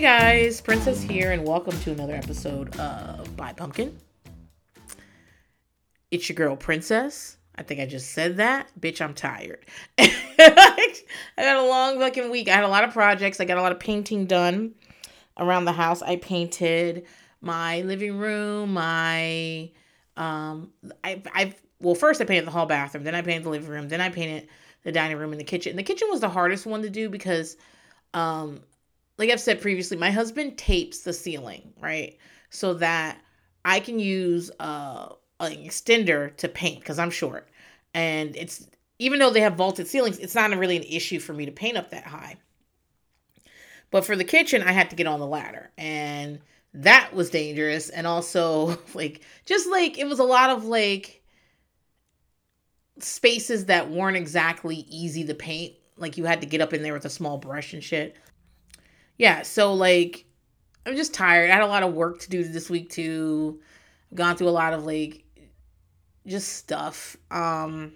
Hey guys, Princess here, and welcome to another episode of By Pumpkin. It's your girl, Princess. I think I just said that. Bitch, I'm tired. I got a long fucking week. I had a lot of projects. I got a lot of painting done around the house. I painted my living room, my um I I well first I painted the hall bathroom, then I painted the living room, then I painted the dining room and the kitchen. And the kitchen was the hardest one to do because um like I've said previously, my husband tapes the ceiling, right? So that I can use uh, an extender to paint because I'm short. And it's even though they have vaulted ceilings, it's not really an issue for me to paint up that high. But for the kitchen, I had to get on the ladder. And that was dangerous. And also, like, just like it was a lot of like spaces that weren't exactly easy to paint. Like, you had to get up in there with a small brush and shit yeah, so like I'm just tired. I had a lot of work to do this week too. Gone through a lot of like just stuff. Um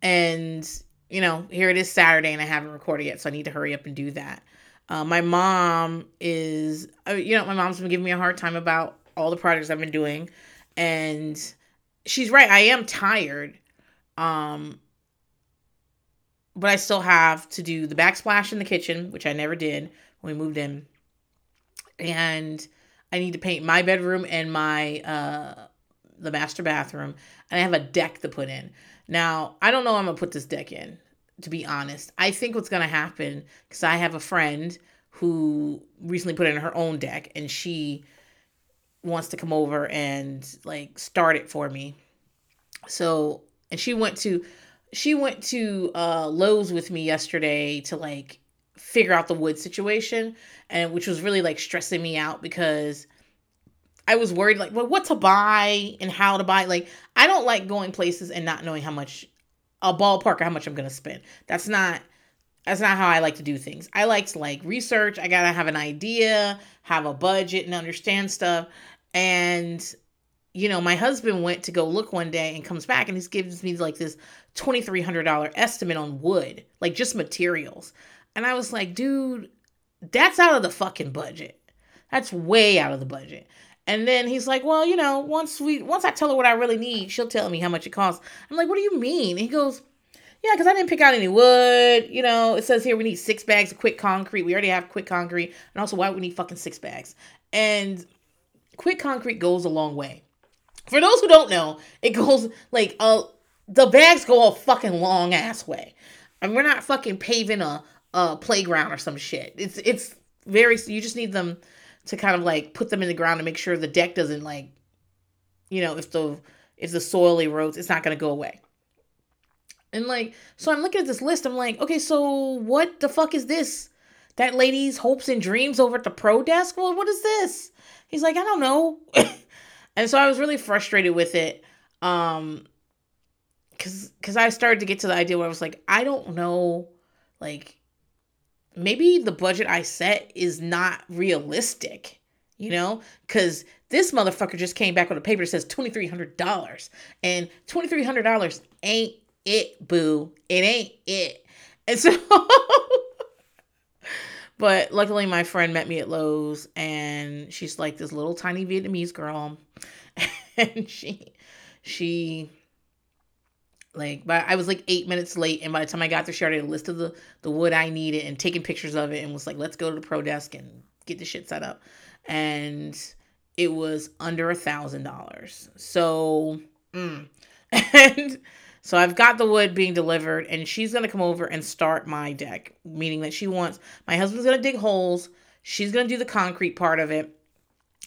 and you know, here it is Saturday and I haven't recorded yet, so I need to hurry up and do that. Uh, my mom is, uh, you know, my mom's been giving me a hard time about all the projects I've been doing, and she's right. I am tired. Um, but I still have to do the backsplash in the kitchen, which I never did when we moved in. And I need to paint my bedroom and my uh the master bathroom. And I have a deck to put in. Now, I don't know I'm gonna put this deck in, to be honest. I think what's gonna happen, because I have a friend who recently put in her own deck and she wants to come over and like start it for me. So and she went to she went to uh Lowe's with me yesterday to like figure out the wood situation and which was really like stressing me out because I was worried like well what to buy and how to buy like I don't like going places and not knowing how much a ballpark or how much I'm to spend. That's not that's not how I like to do things. I like to like research. I got to have an idea, have a budget and understand stuff. And you know, my husband went to go look one day and comes back and he gives me like this $2,300 estimate on wood, like just materials. And I was like, dude, that's out of the fucking budget. That's way out of the budget. And then he's like, well, you know, once we once I tell her what I really need, she'll tell me how much it costs. I'm like, what do you mean? And he goes, yeah, because I didn't pick out any wood. You know, it says here we need six bags of quick concrete. We already have quick concrete. And also, why would we need fucking six bags? And quick concrete goes a long way. For those who don't know, it goes like a the bags go a fucking long ass way. And we're not fucking paving a, a playground or some shit. It's it's very you just need them to kind of like put them in the ground to make sure the deck doesn't like you know, if the if the soil erodes, it's not gonna go away. And like, so I'm looking at this list, I'm like, okay, so what the fuck is this? That lady's hopes and dreams over at the pro desk? Well, what is this? He's like, I don't know. and so I was really frustrated with it. Um, because because I started to get to the idea where I was like, I don't know, like maybe the budget I set is not realistic, you know, because this motherfucker just came back with a paper that says twenty three hundred dollars, and twenty three hundred dollars ain't it, boo. It ain't it, and so. but luckily, my friend met me at Lowe's, and she's like this little tiny Vietnamese girl, and she she like, but I was like eight minutes late, and by the time I got there, she already had a list of the the wood I needed and taking pictures of it, and was like, "Let's go to the pro desk and get the shit set up." And it was under a thousand dollars. So, mm. and so I've got the wood being delivered, and she's gonna come over and start my deck, meaning that she wants my husband's gonna dig holes, she's gonna do the concrete part of it,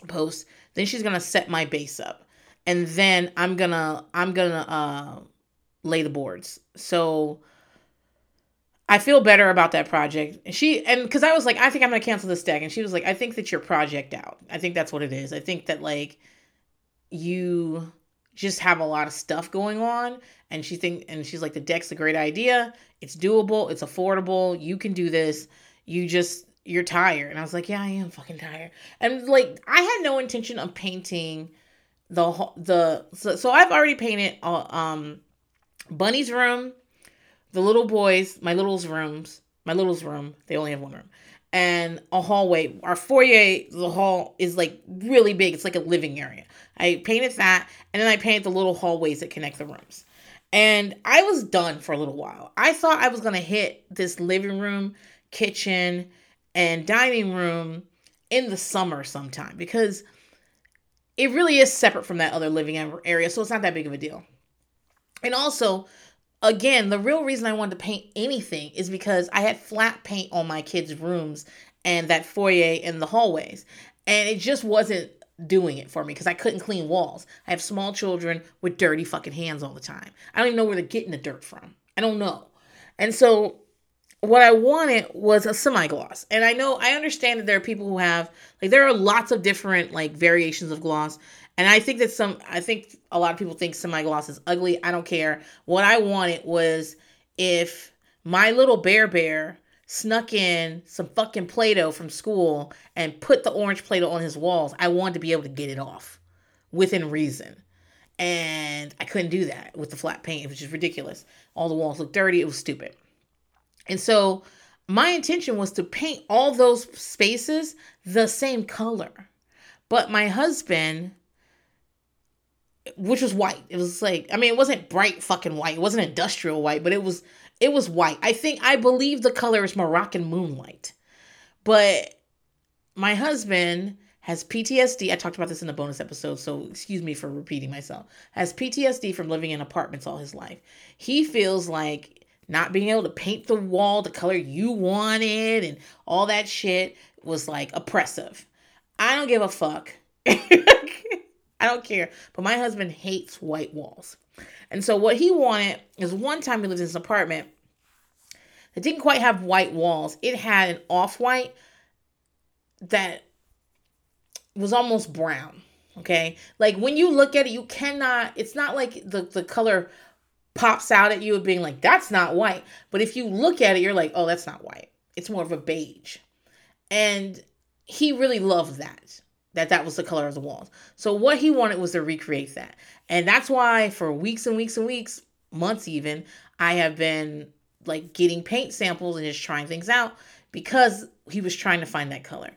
post, then she's gonna set my base up, and then I'm gonna I'm gonna uh lay the boards. So I feel better about that project. She and because I was like, I think I'm gonna cancel this deck, and she was like, I think that your project out. I think that's what it is. I think that like you just have a lot of stuff going on, and she think and she's like, the deck's a great idea. It's doable. It's affordable. You can do this. You just you're tired, and I was like, yeah, I am fucking tired. And like, I had no intention of painting the the so, so I've already painted uh, um Bunny's room, the little boys, my little's rooms, my little's room, they only have one room, and a hallway. Our foyer, the hall is like really big. It's like a living area. I painted that, and then I painted the little hallways that connect the rooms. And I was done for a little while. I thought I was gonna hit this living room, kitchen, and dining room in the summer sometime because it really is separate from that other living area, so it's not that big of a deal. And also, again, the real reason I wanted to paint anything is because I had flat paint on my kids' rooms and that foyer and the hallways. And it just wasn't doing it for me because I couldn't clean walls. I have small children with dirty fucking hands all the time. I don't even know where they're getting the dirt from. I don't know. And so what I wanted was a semi gloss. And I know I understand that there are people who have like there are lots of different like variations of gloss. And I think that some I think a lot of people think semi gloss is ugly. I don't care. What I wanted was if my little bear bear snuck in some fucking Play-Doh from school and put the orange Play-Doh on his walls, I wanted to be able to get it off within reason. And I couldn't do that with the flat paint, which is ridiculous. All the walls look dirty. It was stupid. And so my intention was to paint all those spaces the same color. But my husband, which was white, it was like, I mean, it wasn't bright fucking white. It wasn't industrial white, but it was it was white. I think I believe the color is Moroccan moonlight. But my husband has PTSD. I talked about this in the bonus episode, so excuse me for repeating myself. Has PTSD from living in apartments all his life. He feels like not being able to paint the wall the color you wanted and all that shit was like oppressive. I don't give a fuck. I don't care. But my husband hates white walls. And so what he wanted is one time he lived in this apartment that didn't quite have white walls. It had an off-white that was almost brown. Okay. Like when you look at it, you cannot, it's not like the, the color pops out at you of being like, that's not white. But if you look at it, you're like, oh, that's not white. It's more of a beige. And he really loved that that that was the color of the walls. So what he wanted was to recreate that. And that's why for weeks and weeks and weeks, months even, I have been like getting paint samples and just trying things out because he was trying to find that color.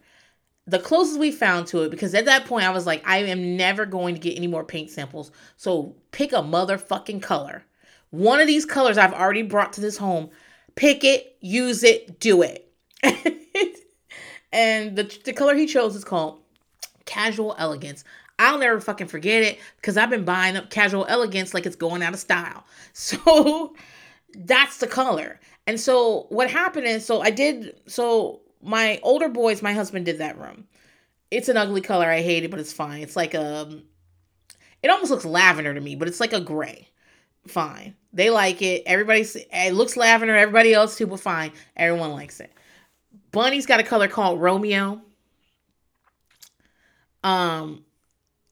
The closest we found to it, because at that point I was like, I am never going to get any more paint samples. So pick a motherfucking color. One of these colors I've already brought to this home. Pick it, use it, do it. and the, the color he chose is called Casual Elegance. I'll never fucking forget it because I've been buying up Casual Elegance like it's going out of style. So that's the color. And so what happened is, so I did, so my older boys, my husband did that room. It's an ugly color. I hate it, but it's fine. It's like a, um, it almost looks lavender to me, but it's like a gray. Fine. They like it. Everybody's, it looks lavender. Everybody else too, but fine. Everyone likes it. Bunny's got a color called Romeo. Um,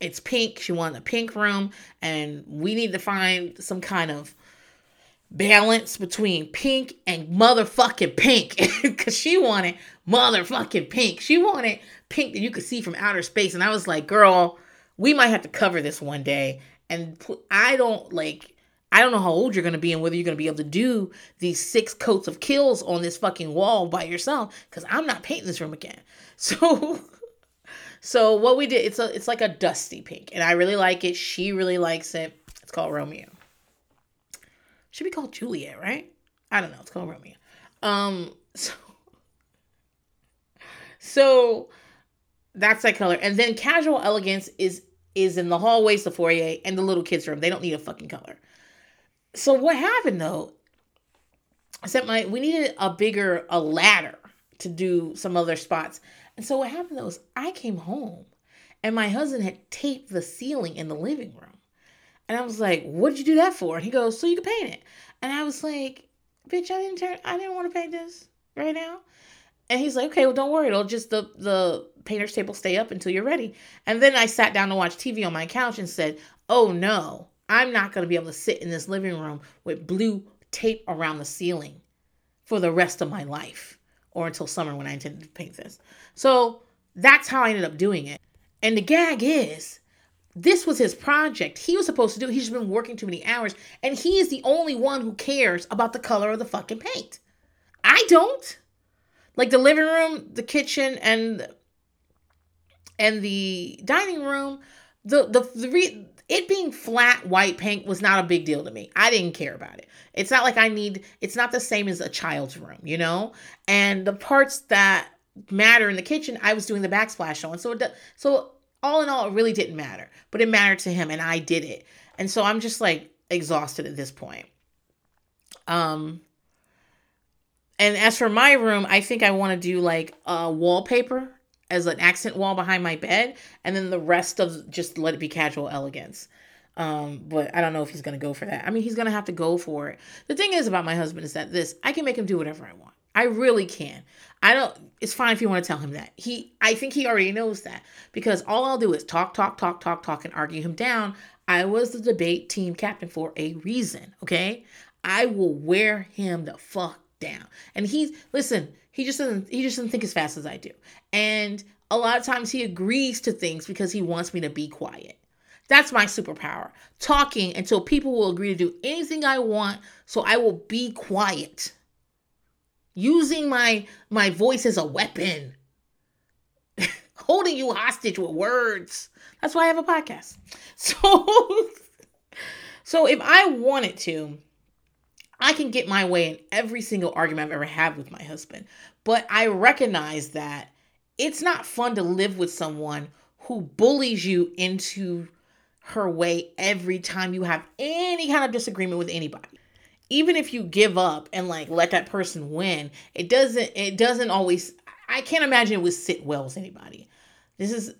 it's pink. She wanted a pink room, and we need to find some kind of balance between pink and motherfucking pink because she wanted motherfucking pink. She wanted pink that you could see from outer space. And I was like, girl, we might have to cover this one day. And I don't like, I don't know how old you're going to be and whether you're going to be able to do these six coats of Kilz on this fucking wall by yourself because I'm not painting this room again. So. So what we did, it's a it's like a dusty pink, and I really like it. She really likes it. It's called Romeo. Should be called Juliet, right? I don't know. It's called Romeo. Um, so so that's that color, and then casual elegance is is in the hallways, the foyer, and the little kids' room. They don't need a fucking color. So what happened though? I said my we needed a bigger a ladder to do some other spots. And so what happened was I came home and my husband had taped the ceiling in the living room. And I was like, what did you do that for? And he goes, so you can paint it. And I was like, bitch, I didn't turn, I didn't want to paint this right now. And he's like, okay, well, don't worry. It'll just, the, the painter's table stay up until you're ready. And then I sat down to watch TV on my couch and said, oh no, I'm not going to be able to sit in this living room with blue tape around the ceiling for the rest of my life or until summer when I intended to paint this. So that's how I ended up doing it. And the gag is, this was his project. He was supposed to do. He's just been working too many hours, and he is the only one who cares about the color of the fucking paint. I don't. Like the living room, the kitchen, and and the dining room, the the, the re, it being flat white paint was not a big deal to me. I didn't care about it. It's not like I need. It's not the same as a child's room, you know. And the parts that matter in the kitchen, I was doing the backsplash on. So it so all in all, it really didn't matter. But it mattered to him, and I did it. And so I'm just like exhausted at this point. Um. And as for my room, I think I want to do like a wallpaper as an accent wall behind my bed, and then the rest of just let it be casual elegance. Um, but I don't know if he's gonna go for that. I mean, he's gonna have to go for it. The thing is about my husband is that this I can make him do whatever I want. I really can. I don't. It's fine if you want to tell him that. He, I think he already knows that because all I'll do is talk, talk, talk, talk, talk, and argue him down. I was the debate team captain for a reason. Okay, I will wear him the fuck down. And he's listen. He just doesn't he just doesn't think as fast as I do. And a lot of times he agrees to things because he wants me to be quiet. That's my superpower. Talking until people will agree to do anything I want so I will be quiet. Using my my voice as a weapon. Holding you hostage with words. That's why I have a podcast. So so if I wanted to, I can get my way in every single argument I've ever had with my husband. But I recognize that it's not fun to live with someone who bullies you into her way every time you have any kind of disagreement with anybody. Even if you give up and like let that person win, it doesn't it doesn't always I can't imagine it would sit well with anybody. This is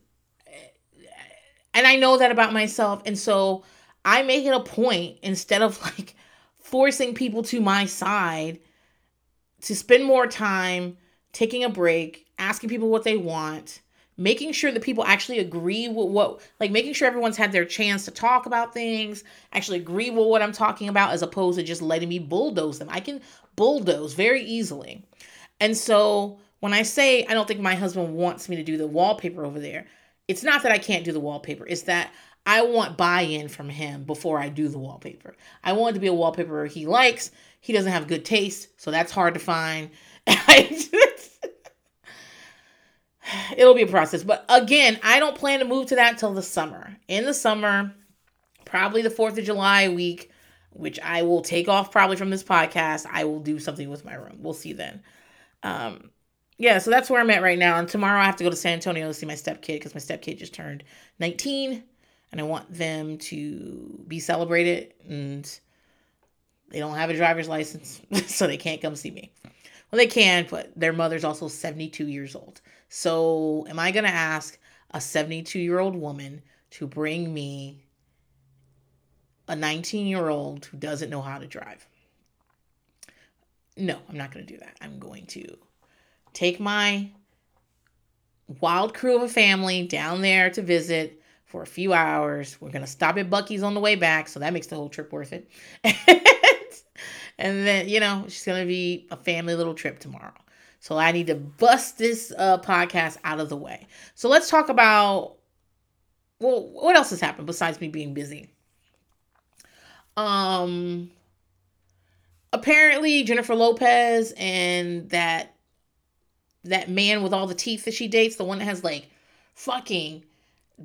and I know that about myself and so I make it a point instead of like forcing people to my side to spend more time taking a break, asking people what they want, making sure that people actually agree with what, like making sure everyone's had their chance to talk about things, actually agree with what I'm talking about, as opposed to just letting me bulldoze them. I can bulldoze very easily. And so when I say I don't think my husband wants me to do the wallpaper over there, it's not that I can't do the wallpaper, it's that I want buy in from him before I do the wallpaper. I want it to be a wallpaper he likes. He doesn't have good taste, so that's hard to find. It'll be a process. But again, I don't plan to move to that till the summer. In the summer, probably the 4th of July week, which I will take off probably from this podcast, I will do something with my room. We'll see then. Um, yeah, so that's where I'm at right now. And tomorrow I have to go to San Antonio to see my stepkid because my stepkid just turned 19 and I want them to be celebrated and they don't have a driver's license, so they can't come see me. Well, they can, but their mother's also 72 years old. So, am I going to ask a 72 year old woman to bring me a 19 year old who doesn't know how to drive? No, I'm not going to do that. I'm going to take my wild crew of a family down there to visit for a few hours. We're gonna stop at Buc-ee's on the way back, so that makes the whole trip worth it. and then you know she's gonna be a family little trip tomorrow. So I need to bust this uh, podcast out of the way. So let's talk about well, what else has happened besides me being busy? Um, apparently Jennifer Lopez and that that man with all the teeth that she dates, the one that has like fucking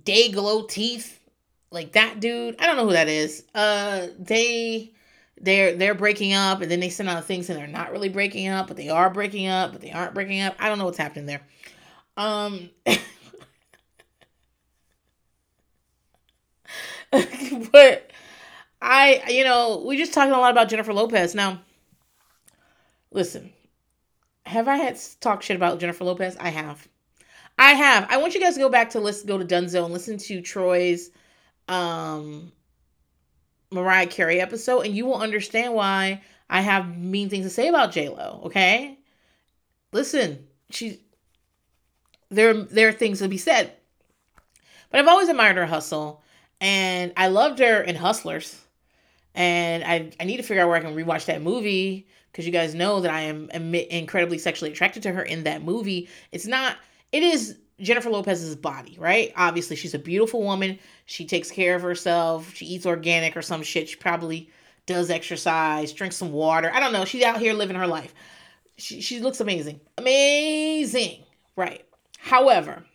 day glow teeth like that dude i don't know who that is. Uh they they're they're breaking up and then they send out things and they're not really breaking up but they are breaking up but they aren't breaking up. I don't know what's happening there. Um but i you know we just talking a lot about jennifer lopez. Now listen have i had talk shit about jennifer lopez? I have I have. I want you guys to go back to listen, go to Dunzo and listen to Troy's um Mariah Carey episode, and you will understand why I have mean things to say about J Lo. Okay, listen, she there there are things to be said, but I've always admired her hustle, and I loved her in Hustlers, and I I need to figure out where I can rewatch that movie because you guys know that I am incredibly sexually attracted to her in that movie. It's not it is Jennifer Lopez's body, right? Obviously, she's a beautiful woman. She takes care of herself. She eats organic or some shit. She probably does exercise, drinks some water. I don't know. She's out here living her life. she, she looks amazing. Amazing. Right. However,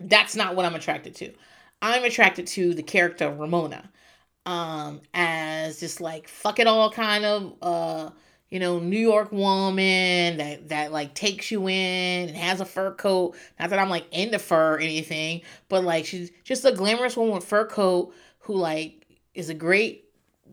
that's not what I'm attracted to. I'm attracted to the character Ramona um as just like fuck it all kind of uh you know New York woman that that like takes you in and has a fur coat. Not that I'm like into fur or anything, but like she's just a glamorous woman with fur coat who like is a great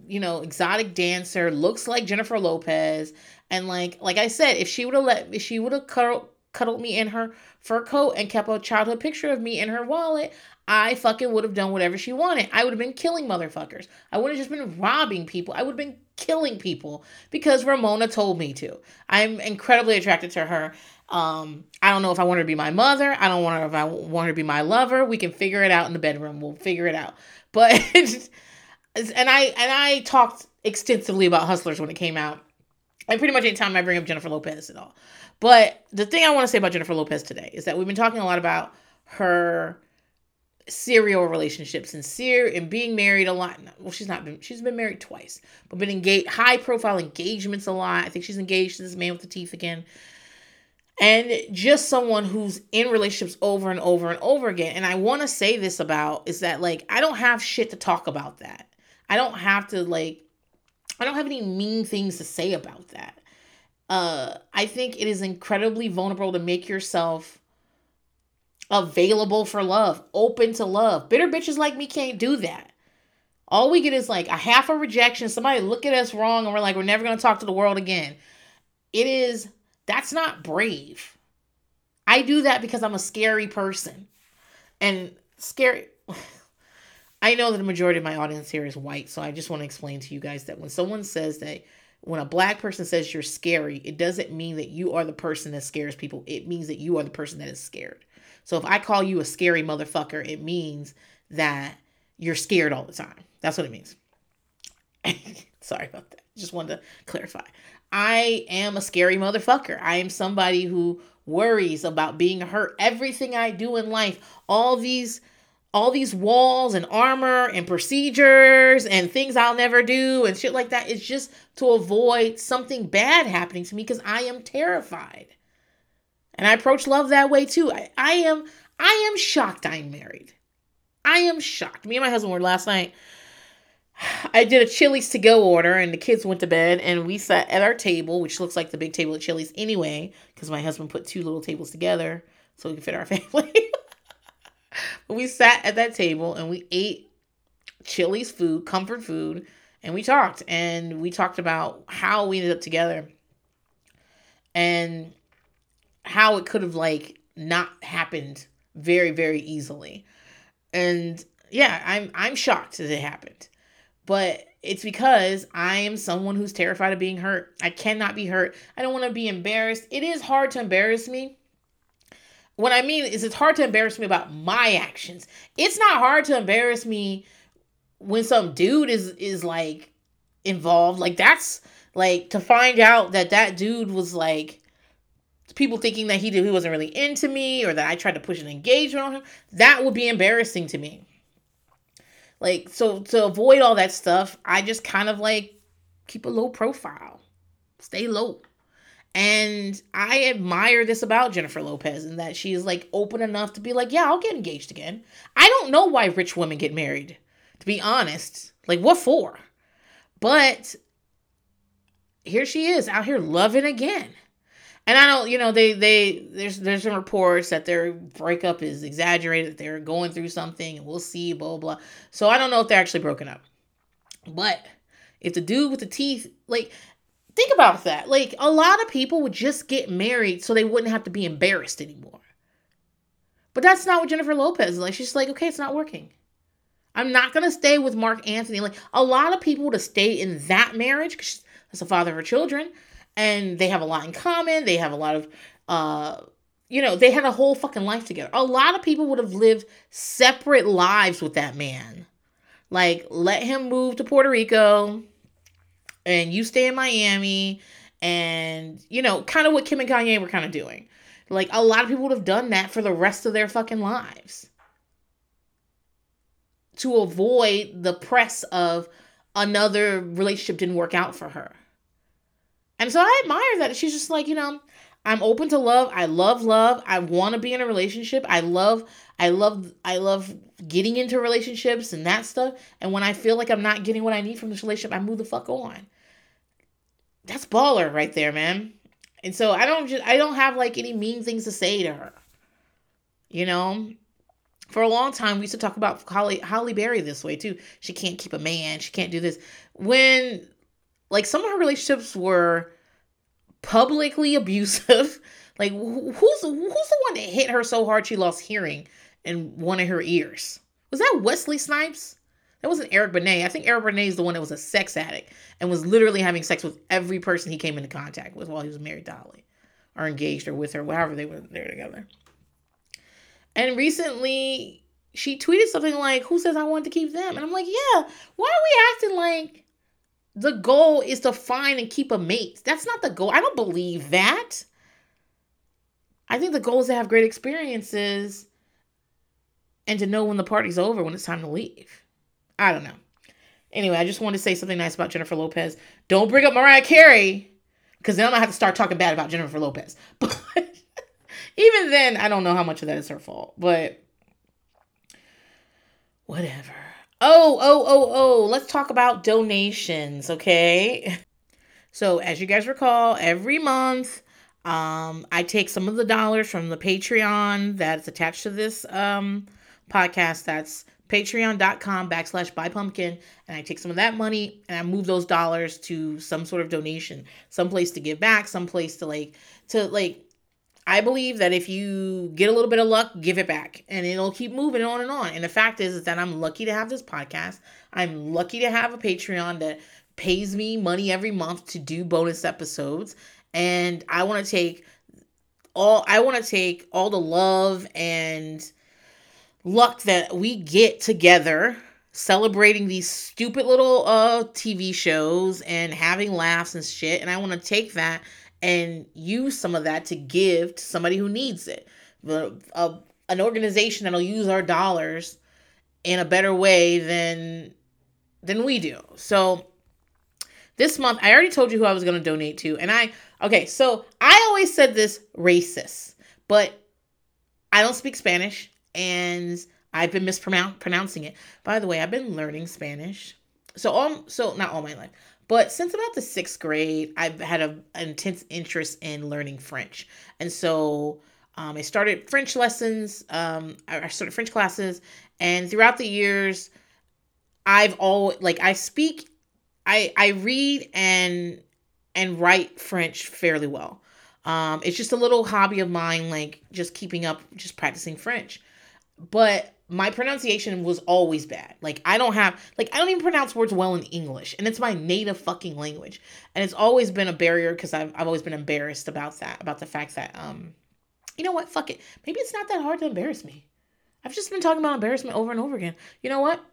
you know exotic dancer, looks like Jennifer Lopez, and like like I said, if she would have let if she would have cuddled, cuddled me in her fur coat and kept a childhood picture of me in her wallet, I fucking would have done whatever she wanted. I would have been killing motherfuckers. I would have just been robbing people. I would have been killing people because Ramona told me to. I'm incredibly attracted to her. Um, I don't know if I want her to be my mother. I don't want her if I want her to be my lover. We can figure it out in the bedroom. We'll figure it out. But and I and I talked extensively about Hustlers when it came out. And pretty much anytime I bring up Jennifer Lopez at all. But the thing I want to say about Jennifer Lopez today is that we've been talking a lot about her serial relationships and ser and being married a lot. Well, she's not been she's been married twice, but been engaged high profile engagements a lot. I think she's engaged to this man with the teeth again. And just someone who's in relationships over and over and over again. And I want to say this about is that like I don't have shit to talk about that. I don't have to like I don't have any mean things to say about that. Uh I think it is incredibly vulnerable to make yourself available for love, open to love. Bitter bitches like me can't do that. All we get is like a half a rejection. Somebody look at us wrong and we're like, we're never going to talk to the world again. It is, that's not brave. I do that because I'm a scary person. And scary. I know that the majority of my audience here is white, so I just want to explain to you guys that when someone says that, when a black person says you're scary, it doesn't mean that you are the person that scares people. It means that you are the person that is scared. So if I call you a scary motherfucker, it means that you're scared all the time. That's what it means. Sorry about that. Just wanted to clarify. I am a scary motherfucker. I am somebody who worries about being hurt. Everything I do in life, all these all these walls and armor and procedures and things I'll never do and shit like that is just to avoid something bad happening to me because I am terrified. And I approach love that way too. I, I am I am shocked I'm married. I am shocked. Me and my husband were last night. I did a Chili's to go order, and the kids went to bed, and we sat at our table, which looks like the big table at Chili's anyway, because my husband put two little tables together so we could fit our family. But we sat at that table and we ate Chili's food, comfort food, and we talked. And we talked about how we ended up together. And how it could have like not happened very very easily and yeah i'm i'm shocked that it happened but it's because i am someone who's terrified of being hurt i cannot be hurt i don't want to be embarrassed it is hard to embarrass me what i mean is it's hard to embarrass me about my actions it's not hard to embarrass me when some dude is is like involved like that's like to find out that that dude was like people thinking that he did, he wasn't really into me or that I tried to push an engagement on him, that would be embarrassing to me. Like so to avoid all that stuff, I just kind of like keep a low profile. Stay low. And I admire this about Jennifer Lopez and that she's like open enough to be like, yeah, I'll get engaged again. I don't know why rich women get married, to be honest. Like, what for? But here she is out here loving again and I don't, you know, they they there's there's some reports that their breakup is exaggerated, that they're going through something, and we'll see, blah blah. So I don't know if they're actually broken up. But if the dude with the teeth, like, think about that. Like, a lot of people would just get married so they wouldn't have to be embarrassed anymore. But that's not what Jennifer Lopez is like. She's like, okay, it's not working. I'm not gonna stay with Marc Anthony. Like a lot of people to stay in that marriage because that's the father of her children and they have a lot in common. They have a lot of, uh, you know, they had a whole fucking life together. A lot of people would have lived separate lives with that man. Like, let him move to Puerto Rico and you stay in Miami and, you know, kind of what Kim and Kanye were kind of doing. Like, a lot of people would have done that for the rest of their fucking lives to avoid the press of another relationship didn't work out for her. And so I admire that. She's just like, you know, I'm open to love. I love love. I want to be in a relationship. I love I love I love getting into relationships and that stuff. And when I feel like I'm not getting what I need from this relationship, I move the fuck on. That's baller right there, man. And so I don't just I don't have like any mean things to say to her. You know? For a long time we used to talk about Halle Halle Berry this way too. She can't keep a man, she can't do this. When like some of her relationships were publicly abusive. like who's who's the one that hit her so hard she lost hearing in one of her ears? Was that Wesley Snipes? That wasn't Eric Benet. I think Eric Benet is the one that was a sex addict and was literally having sex with every person he came into contact with while he was married to Halle or engaged or with her, whatever they were there together. And recently she tweeted something like, Who says I want to keep them? And I'm like, Yeah, why are we acting like the goal is to find and keep a mate. That's not the goal. I don't believe that. I think the goal is to have great experiences and to know when the party's over, when it's time to leave. I don't know. Anyway, I just wanted to say something nice about Jennifer Lopez. Don't bring up Mariah Carey, because then I'm gonna have to start talking bad about Jennifer Lopez. But even then, I don't know how much of that is her fault. But whatever. Oh, oh, oh, oh, let's talk about donations, okay? So, as you guys recall, every month um, I take some of the dollars from the Patreon that's attached to this um, podcast. That's patreon.com backslash buy pumpkin. And I take some of that money and I move those dollars to some sort of donation, some place to give back, some place to like, to like, I believe that if you get a little bit of luck, give it back and it'll keep moving on and on. And the fact is, is that I'm lucky to have this podcast. I'm lucky to have a Patreon that pays me money every month to do bonus episodes. And I want to take all I want to take all the love and luck that we get together celebrating these stupid little uh TV shows and having laughs and shit and I want to take that and use some of that to give to somebody who needs it. The, a, an organization that'll use our dollars in a better way than than we do. So this month, I already told you who I was going to donate to, and I okay. So I always said this racist, but I don't speak Spanish, and I've been mispronouncing it. By the way, I've been learning Spanish. So all so not all my life, but since about the sixth grade, I've had a, an intense interest in learning French. And so um, I started French lessons, um, I started French classes. And throughout the years, I've all like I speak, I I read and and write French fairly well. Um, it's just a little hobby of mine, like just keeping up, just practicing French. But my pronunciation was always bad. Like I don't have like I don't even pronounce words well in English, and it's my native fucking language. And it's always been a barrier because I've I've always been embarrassed about that, about the fact that um, you know what, fuck it, maybe it's not that hard to embarrass me. I've just been talking about embarrassment over and over again. You know what?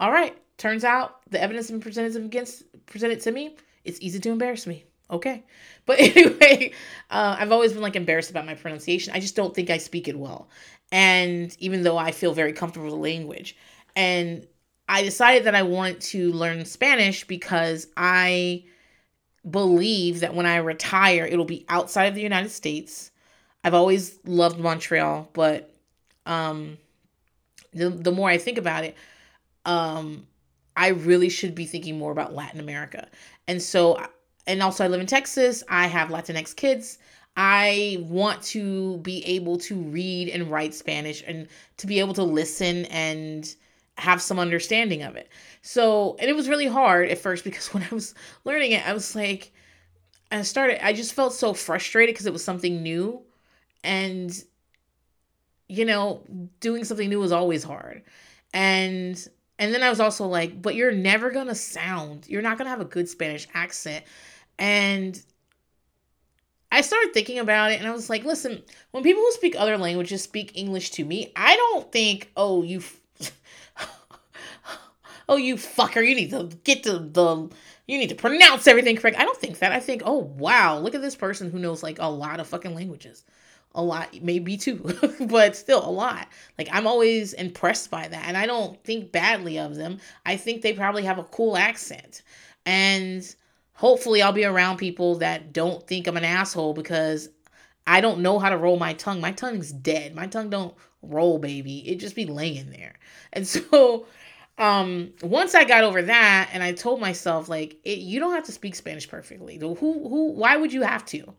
All right, turns out the evidence been presented against presented to me. It's easy to embarrass me. Okay, but anyway, uh, I've always been like embarrassed about my pronunciation. I just don't think I speak it well, and even though I feel very comfortable with the language. And I decided that I wanted to learn Spanish because I believe that when I retire, it'll be outside of the United States. I've always loved Montreal, but um, the, the more I think about it, um, I really should be thinking more about Latin America. And so, and also I live in Texas. I have Latinx kids. I want to be able to read and write Spanish and to be able to listen and have some understanding of it. So, and it was really hard at first because when I was learning it, I was like, I started, I just felt so frustrated because it was something new. And, you know, doing something new is always hard. And, and then I was also like, but you're never going to sound, you're not going to have a good Spanish accent. And I started thinking about it and I was like, listen, when people who speak other languages speak English to me, I don't think, oh, you, oh, you fucker, you need to get to the, you need to pronounce everything correct. I don't think that. I think, oh, wow, look at this person who knows like a lot of fucking languages. A lot, maybe two, but still a lot. Like, I'm always impressed by that. And I don't think badly of them. I think they probably have a cool accent. And, hopefully I'll be around people that don't think I'm an asshole because I don't know how to roll my tongue. My tongue's dead. My tongue don't roll, baby. It just be laying there. And so um once I got over that and I told myself like it, you don't have to speak Spanish perfectly. Who who why would you have to?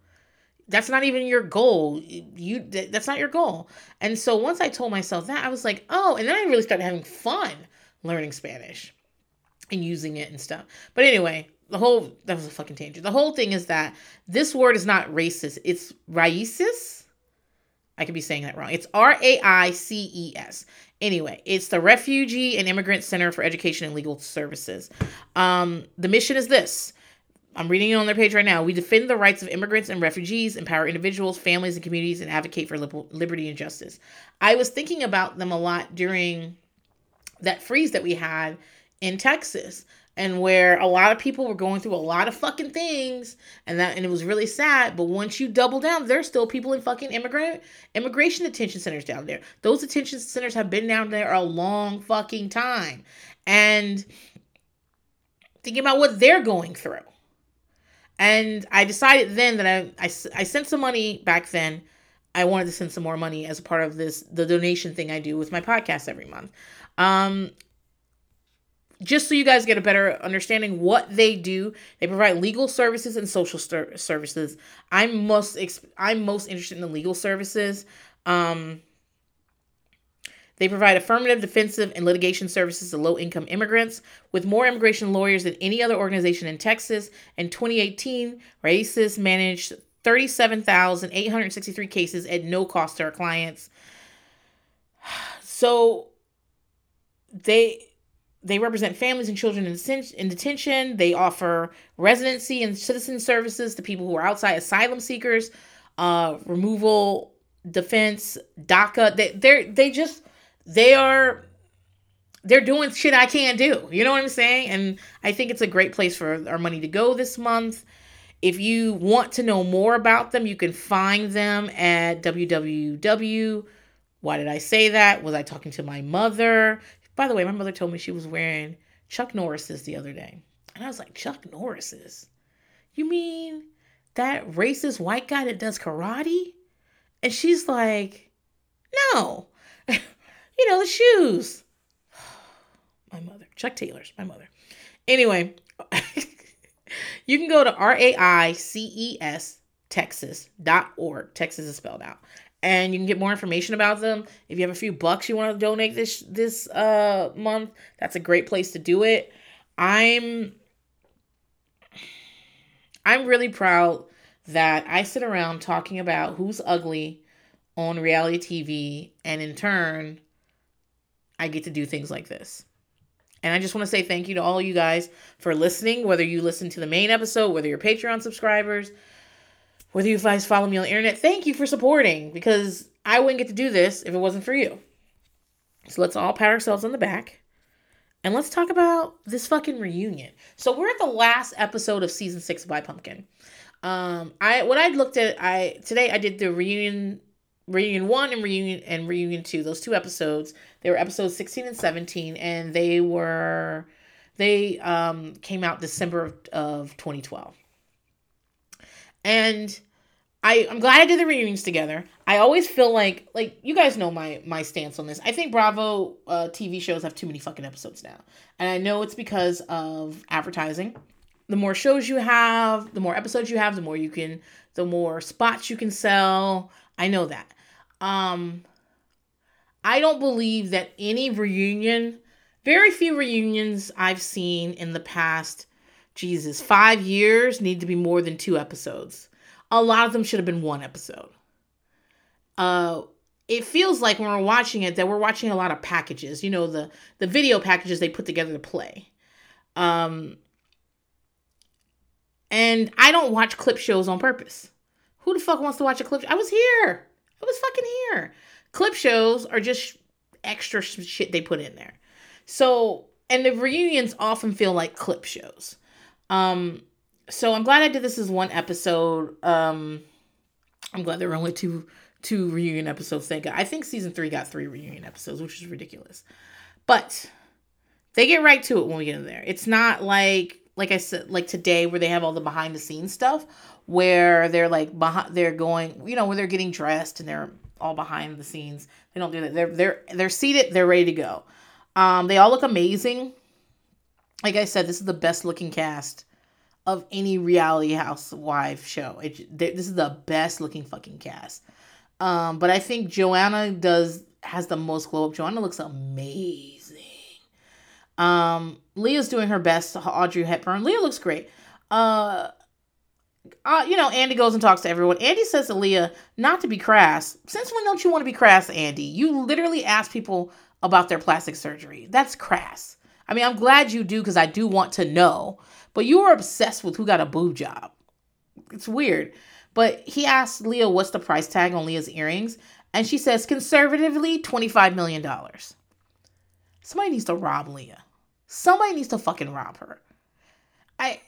That's not even your goal. You that's not your goal. And so once I told myself that, I was like, "Oh," and then I really started having fun learning Spanish and using it and stuff. But anyway, the whole that was a fucking tangent. The whole thing is that this word is not racist. It's raices. I could be saying that wrong. It's R A I C E S. Anyway, it's the Refugee and Immigrant Center for Education and Legal Services. Um, the mission is this. I'm reading it on their page right now. We defend the rights of immigrants and refugees, empower individuals, families, and communities, and advocate for liberty and justice. I was thinking about them a lot during that freeze that we had in Texas and where a lot of people were going through a lot of fucking things and that and it was really sad but once you double down there's still people in fucking immigrant immigration detention centers down there. Those detention centers have been down there a long fucking time. And thinking about what they're going through. And i decided then that i i, I sent some money back then. I wanted to send some more money as a part of this the donation thing i do with my podcast every month. Um just so you guys get a better understanding what they do they provide legal services and social st- services i'm most exp- i'm most interested in the legal services um they provide affirmative, defensive, and litigation services to low income immigrants. With more immigration lawyers than any other organization in Texas, in 2018, Raices managed 37,863 cases at no cost to our clients. So they they represent families and children in, detention. They offer residency and citizen services to people who are outside asylum seekers, uh, removal, defense, DACA. They they they just they are they're doing shit I can't do. You know what I'm saying? And I think it's a great place for our money to go this month. If you want to know more about them, you can find them at www. Why did I say that? Was I talking to my mother? By the way, my mother told me she was wearing Chuck Norris's the other day. And I was like, Chuck Norris's? You mean that racist white guy that does karate? And she's like, no. you know, the shoes. my mother. Chuck Taylor's my mother. Anyway, you can go to R A I C E S Texas.org. Texas is spelled out and you can get more information about them. If you have a few bucks you want to donate this this uh month, that's a great place to do it. I'm I'm really proud that I sit around talking about who's ugly on reality TV and in turn I get to do things like this. And I just want to say thank you to all you guys for listening, whether you listen to the main episode, whether you're Patreon subscribers, whether you guys follow me on the internet, thank you for supporting because I wouldn't get to do this if it wasn't for you. So let's all pat ourselves on the back and let's talk about this fucking reunion. So we're at the last episode of season six of By Pumpkin. Um, I when I looked at, I today I did the reunion, reunion one and reunion and reunion two. Those two episodes. They were episodes sixteen and seventeen, and they were they um came out December of, of 2012. And I, I'm glad I did the reunions together. I always feel like like you guys know my my stance on this. I think Bravo uh, TV shows have too many fucking episodes now, and I know it's because of advertising. The more shows you have, the more episodes you have, the more you can, the more spots you can sell. I know that. Um, I don't believe that any reunion, very few reunions I've seen in the past Jesus, five years need to be more than two episodes. A lot of them should have been one episode. Uh, it feels like when we're watching it that we're watching a lot of packages. You know the the video packages they put together to play. Um, and I don't watch clip shows on purpose. Who the fuck wants to watch a clip? I was here. I was fucking here. Clip shows are just extra shit they put in there. So, and the reunions often feel like clip shows. Um, so I'm glad I did this as one episode. Um, I'm glad there were only two two reunion episodes. Thank God. I think season three got three reunion episodes, which is ridiculous. But they get right to it when we get in there. It's not like like I said, like today where they have all the behind the scenes stuff where they're like behind, they're going, you know, where they're getting dressed and they're all behind the scenes. They don't do that. They're they're they're seated. They're ready to go. Um, they all look amazing. Like I said, this is the best looking cast of any reality housewife show. It, this is the best looking fucking cast. Um, but I think Joanna does has the most glow up. Joanna looks amazing. Um, Leah's doing her best. Audrey Hepburn. Leah looks great. Uh, uh, you know, Andy goes and talks to everyone. Andy says to Leah not to be crass. Since when don't you want to be crass, Andy? You literally ask people about their plastic surgery. That's crass. I mean, I'm glad you do because I do want to know. But you are obsessed with who got a boob job. It's weird. But he asked Leah what's the price tag on Leah's earrings, and she says conservatively $25 million. Somebody needs to rob Leah. Somebody needs to fucking rob her. I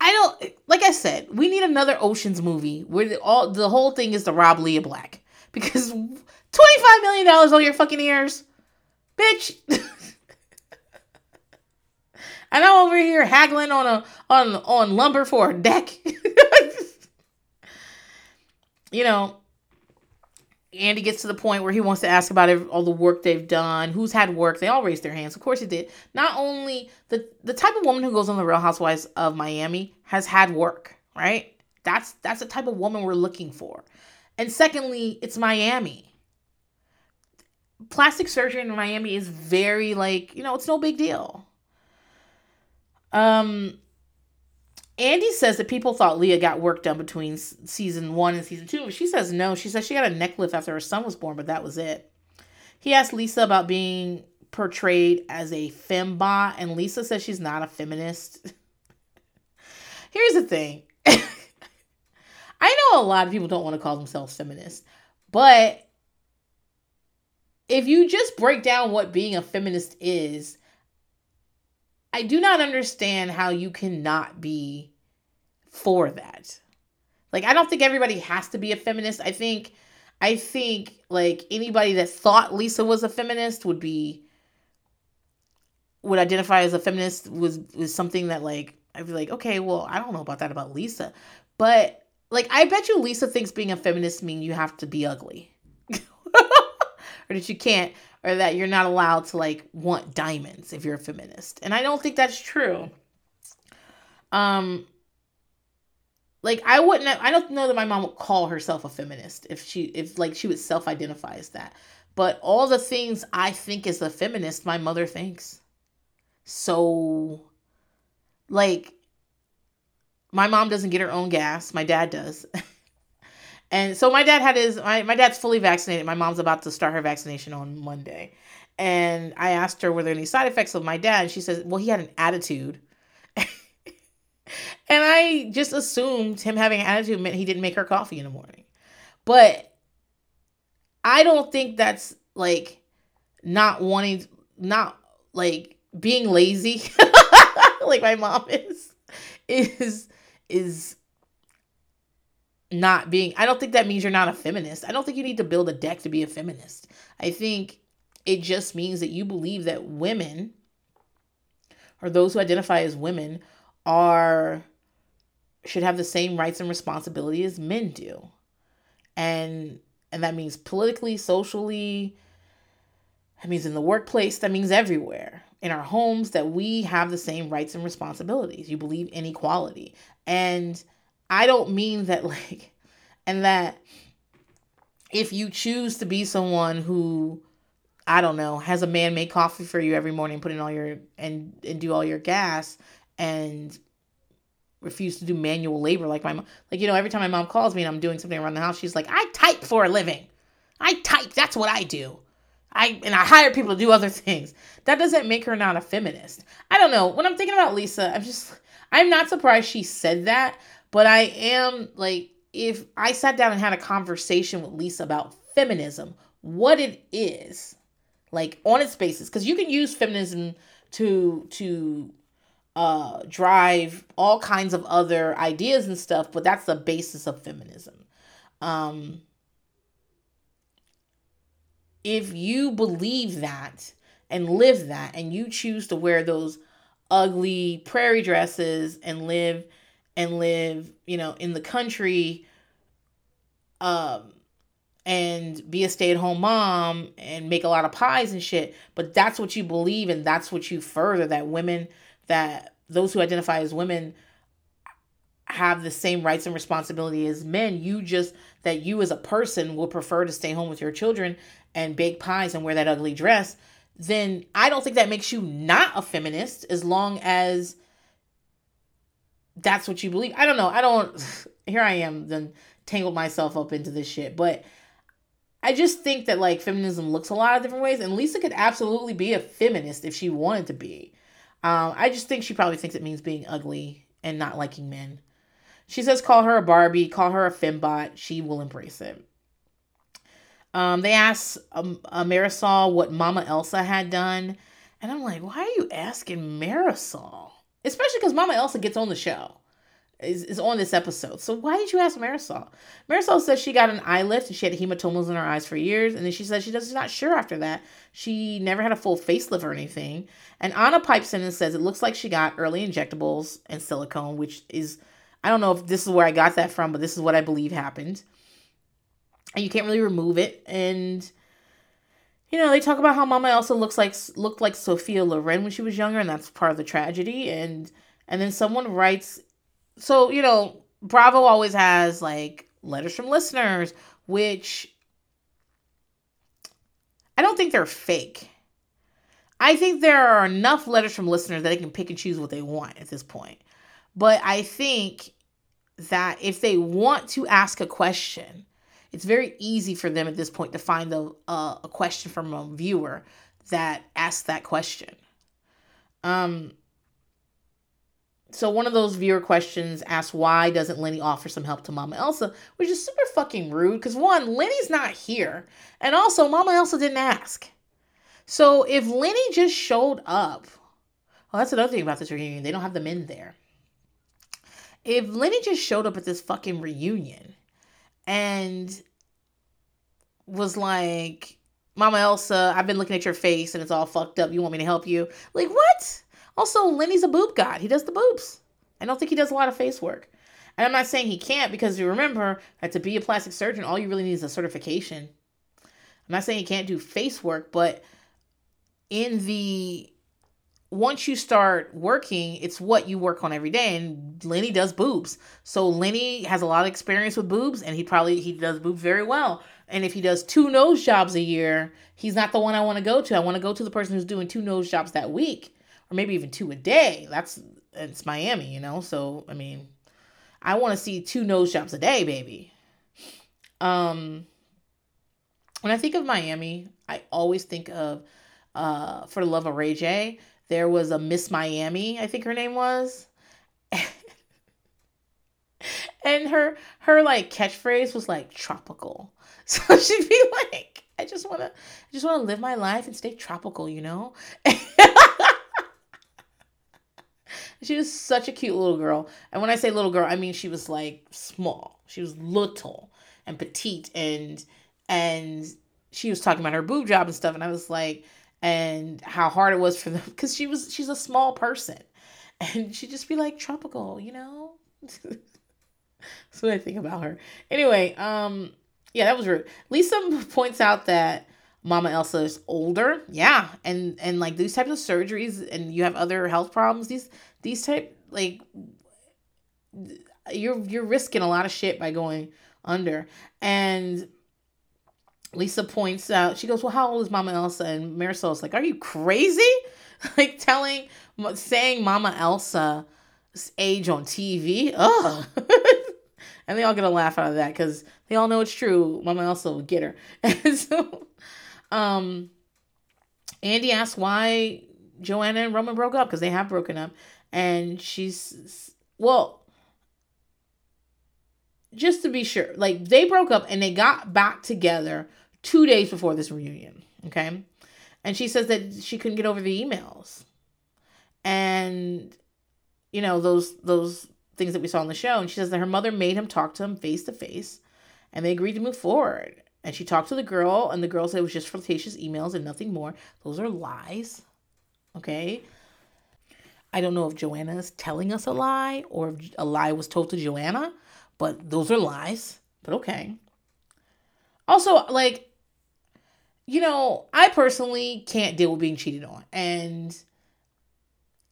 I don't like I said, we need another Oceans movie where the, all the whole thing is to rob Leah Black because 25 million dollars on your fucking ears. Bitch. and I'm over here haggling on a on on lumber for a deck. you know, Andy gets to the point where he wants to ask about all the work they've done, who's had work. They all raised their hands. Of course, he did. Not only the the type of woman who goes on the Real Housewives of Miami has had work, right? That's that's the type of woman we're looking for. And secondly, it's Miami. Plastic surgery in Miami is very like you know it's no big deal. Um, Andy says that people thought Leah got work done between season one and season two. She says no. She says she got a neck lift after her son was born, but that was it. He asked Lisa about being portrayed as a fembot, and Lisa says she's not a feminist. Here's the thing I know a lot of people don't want to call themselves feminists, but if you just break down what being a feminist is, I do not understand how you cannot be for that. Like I don't think everybody has to be a feminist. I think I think like anybody that thought Lisa was a feminist would be would identify as a feminist was was something that like I'd be like, okay, well, I don't know about that about Lisa. But like I bet you Lisa thinks being a feminist means you have to be ugly. or that you can't or that you're not allowed to like want diamonds if you're a feminist. And I don't think that's true. Um like I wouldn't I don't know that my mom would call herself a feminist if she if like she would self-identify as that. But all the things I think as a feminist, my mother thinks. So like my mom doesn't get her own gas, my dad does. And so my dad had his my, my dad's fully vaccinated. My mom's about to start her vaccination on Monday. And I asked her were there any side effects of my dad, and she says, Well, he had an attitude. and I just assumed him having an attitude meant he didn't make her coffee in the morning. But I don't think that's like not wanting not like being lazy like my mom is is is not being I don't think that means you're not a feminist. I don't think you need to build a deck to be a feminist. I think it just means that you believe that women or those who identify as women are should have the same rights and responsibility as men do. And and that means politically, socially, that means in the workplace, that means everywhere. In our homes that we have the same rights and responsibilities. You believe in equality. And I don't mean that like and that if you choose to be someone who I don't know, has a man make coffee for you every morning, put in all your and and do all your gas and refuse to do manual labor like my mom. Like you know, every time my mom calls me and I'm doing something around the house, she's like, "I type for a living. I type. That's what I do. I and I hire people to do other things." That doesn't make her not a feminist. I don't know. When I'm thinking about Lisa, I'm just I'm not surprised she said that but I am like, if I sat down and had a conversation with Lisa about feminism, what it is, like on its basis, because you can use feminism to to uh drive all kinds of other ideas and stuff, but that's the basis of feminism. Um if you believe that and live that and you choose to wear those ugly prairie dresses and live and live, you know, in the country um and be a stay-at-home mom and make a lot of pies and shit, but that's what you believe and that's what you further that women that those who identify as women have the same rights and responsibility as men. You just that you as a person will prefer to stay home with your children and bake pies and wear that ugly dress, then I don't think that makes you not a feminist as long as that's what you believe. I don't know. I don't here I am then tangled myself up into this shit. But I just think that like feminism looks a lot of different ways, and Lisa could absolutely be a feminist if she wanted to be. Um, I just think she probably thinks it means being ugly and not liking men. She says, call her a Barbie, call her a fembot. She will embrace it. Um, they asked um, uh, Marisol what Mama Elsa had done. And I'm like, why are you asking Marisol? Especially because Mama Elsa gets on the show is, is on this episode. So why did you ask Marisol? Marisol says she got an eye lift and she had hematomas in her eyes for years. And then she says she does, she's not sure after that. She never had a full facelift or anything. And Anna pipes in and says it looks like she got early injectables and silicone, which is, I don't know if this is where I got that from, but this is what I believe happened. And you can't really remove it. And you know, they talk about how Mama Elsa looks like looked like Sophia Loren when she was younger, and that's part of the tragedy. And and then someone writes so you know bravo always has like letters from listeners which i don't think they're fake i think there are enough letters from listeners that they can pick and choose what they want at this point but i think that if they want to ask a question it's very easy for them at this point to find a, a, a question from a viewer that asks that question um so one of those viewer questions asks why doesn't Lenny offer some help to Mama Elsa, which is super fucking rude because one, Lenny's not here, and also Mama Elsa didn't ask. So if Lenny just showed up, well, that's another thing about this reunion. They don't have the men there. If Lenny just showed up at this fucking reunion and was like, Mama Elsa, I've been looking at your face and it's all fucked up. You want me to help you? Like, what? Also, Lenny's a boob god. He does the boobs. I don't think he does a lot of face work. And I'm not saying he can't because you remember that to be a plastic surgeon, all you really need is a certification. I'm not saying he can't do face work, but in the once you start working, it's what you work on every day. And Lenny does boobs. So Lenny has a lot of experience with boobs and he probably he does boobs very well. And if he does two nose jobs a year, he's not the one I want to go to. I want to go to the person who's doing two nose jobs that week or maybe even two a day. That's it's Miami, you know. So I mean, I want to see two nose jobs a day, baby. Um, when I think of Miami, I always think of uh, for the love of Ray J. There was a Miss Miami, I think her name was. and her her like catchphrase was like tropical. So she'd be like, I just wanna I just wanna live my life and stay tropical, you know? She was such a cute little girl. And when I say little girl, I mean she was like small. She was little and petite and and she was talking about her boob job and stuff and I was like and how hard it was for them cuz she was she's a small person. And she'd just be like tropical, you know? That's what I think about her. Anyway, um yeah, that was rude. Lisa points out that Mama Elsa is older. Yeah, and and like these types of surgeries and you have other health problems, these these type like you're you're risking a lot of shit by going under. And Lisa points out, she goes, Well, how old is Mama Elsa? And Marisol's like, Are you crazy? like telling, saying Mama Elsa's age on TV. Ugh. and they all get a laugh out of that because they all know it's true. Mama Elsa will get her. And so, um, Andy asks why Joanna and Roman broke up because they have broken up and she's well just to be sure like they broke up and they got back together two days before this reunion okay? And she says that she couldn't get over the emails. And you know those those things that we saw on the show. And she says that her mother made him talk to him face to face and they agreed to move forward. And she talked to the girl and the girl said it was just flirtatious emails and nothing more. Those are lies okay? I don't know if Joanna is telling us a lie or if a lie was told to Joanna, but those are lies. But okay. Also, like, you know, I personally can't deal with being cheated on. And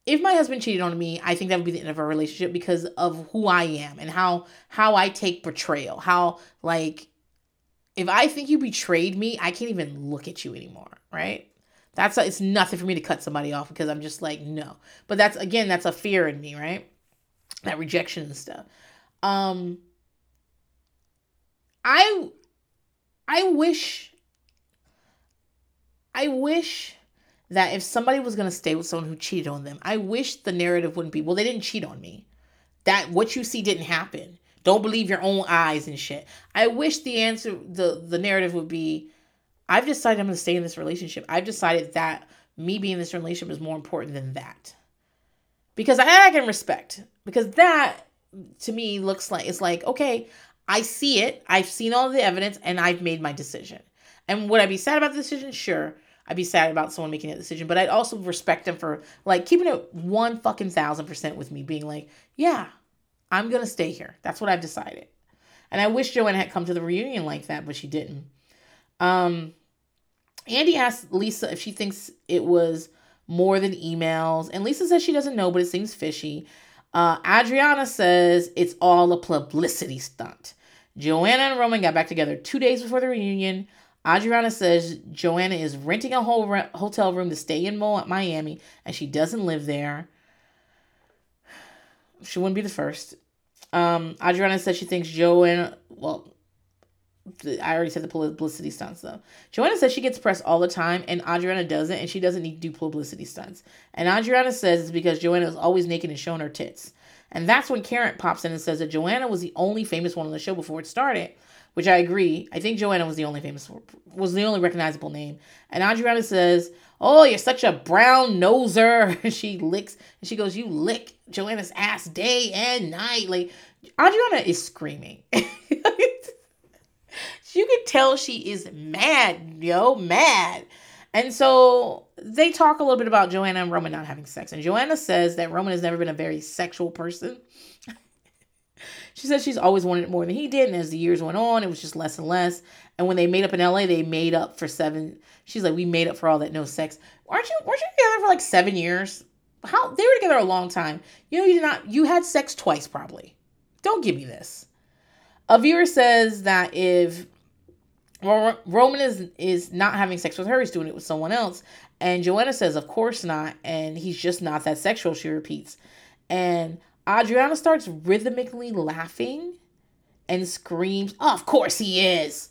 if my husband cheated on me, I think that would be the end of our relationship because of who I am and how how I take betrayal. How like if I think you betrayed me, I can't even look at you anymore, right? That's a, it's nothing for me to cut somebody off because I'm just like no. But that's again that's a fear in me, right? That rejection and stuff. Um I I wish I wish that if somebody was going to stay with someone who cheated on them, I wish the narrative wouldn't be, well, they didn't cheat on me. That what you see didn't happen. Don't believe your own eyes and shit. I wish the answer, the the narrative would be, I've decided I'm going to stay in this relationship. I've decided that me being in this relationship is more important than that. Because I, I can respect. Because that to me looks like it's like, okay, I see it. I've seen all the evidence and I've made my decision. And would I be sad about the decision? Sure. I'd be sad about someone making that decision, but I'd also respect them for like keeping it one fucking thousand percent with me, being like, yeah, I'm gonna stay here. That's what I've decided. And I wish Joanna had come to the reunion like that, but she didn't. Um, Andy asked Lisa if she thinks it was more than emails, and Lisa says she doesn't know, but it seems fishy. Uh, Adriana says it's all a publicity stunt. Joanna and Roman got back together two days before the reunion. Adriana says Joanna is renting a whole re- hotel room to stay in Miami and she doesn't live there. She wouldn't be the first. Um, Adriana says she thinks Joanna, well, I already said the publicity stunts though. Joanna says she gets pressed all the time and Adriana doesn't, and she doesn't need to do publicity stunts. And Adriana says it's because Joanna is always naked and showing her tits. And that's when Karen pops in and says that Joanna was the only famous one on the show before it started which I agree. I think Joanna was the only famous, was the only recognizable name. And Adriana says, "Oh, you're such a brown noser." she licks, and she goes, "You lick Joanna's ass day and night." Like Adriana is screaming. you can tell she is mad, yo, mad. And so they talk a little bit about Joanna and Roman not having sex. And Joanna says that Roman has never been a very sexual person. She says she's always wanted it more than he did, and as the years went on, it was just less and less. And when they made up in LA, they made up for seven. She's like, we made up for all that no sex. Aren't you? Weren't you together for like seven years? How they were together a long time. You know, you did not. You had sex twice, probably. Don't give me this. A viewer says that if Roman is is not having sex with her, he's doing it with someone else. And Joanna says, of course not. And he's just not that sexual, she repeats. And Adriana starts rhythmically laughing and screams, oh, Of course he is.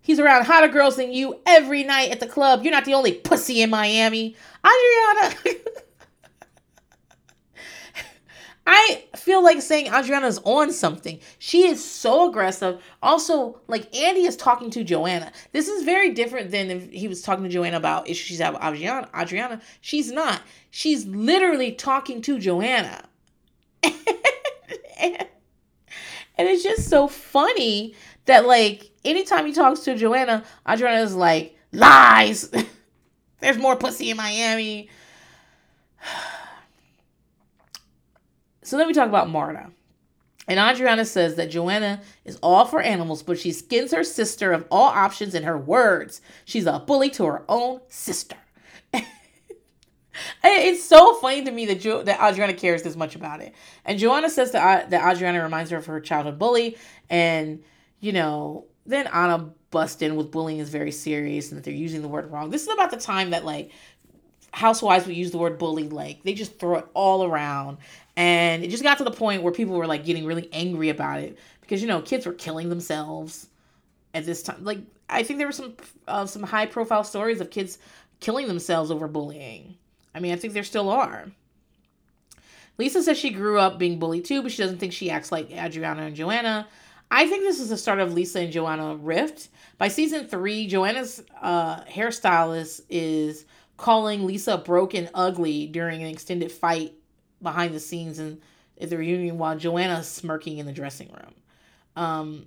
He's around hotter girls than you every night at the club. You're not the only pussy in Miami. Adriana. I feel like saying Adriana's on something. She is so aggressive. Also, like Andy is talking to Joanna. This is very different than if he was talking to Joanna about issues she's have with Adriana. Adriana, she's not. She's literally talking to Joanna. and, it's just so funny that like anytime he talks to Joanna, Adriana is like, lies. There's more pussy in Miami. so then we talk about Marta. And Adriana says that Joanna is all for animals, but she skins her sister of all options in her words. She's a bully to her own sister. It's so funny to me that jo- that Adriana cares this much about it. And Joanna says that, uh, that Adriana reminds her of her childhood bully. And, you know, then Anna busts in with bullying is very serious and that they're using the word wrong. This is about the time that, like, housewives would use the word bully. Like, they just throw it all around. And it just got to the point where people were, like, getting really angry about it because, you know, kids were killing themselves at this time. Like, I think there were some uh, some high profile stories of kids killing themselves over bullying. I mean, I think there still are. Lisa says she grew up being bullied too, but she doesn't think she acts like Adriana and Joanna. I think this is the start of Lisa and Joanna rift. By season three, Joanna's uh, hairstylist is calling Lisa broken ugly during an extended fight behind the scenes and at the reunion while Joanna's smirking in the dressing room. Um,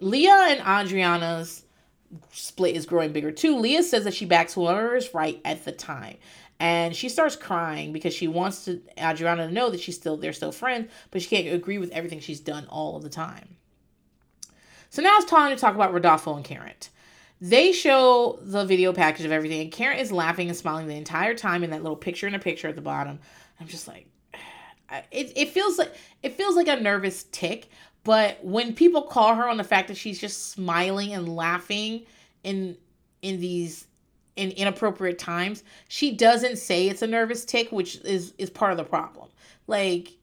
Leah and Adriana's split is growing bigger too. Leah says that she backs whoever is right at the time. And she starts crying because she wants to Adriana to know that she's still they're still friends, but she can't agree with everything she's done all of the time. So now it's time to talk about Rodolfo and Karen. They show the video package of everything, and Karen is laughing and smiling the entire time in that little picture in a picture at the bottom. I'm just like, it, it feels like it feels like a nervous tick, but when people call her on the fact that she's just smiling and laughing in in these in inappropriate times, she doesn't say it's a nervous tick, which is is part of the problem. Like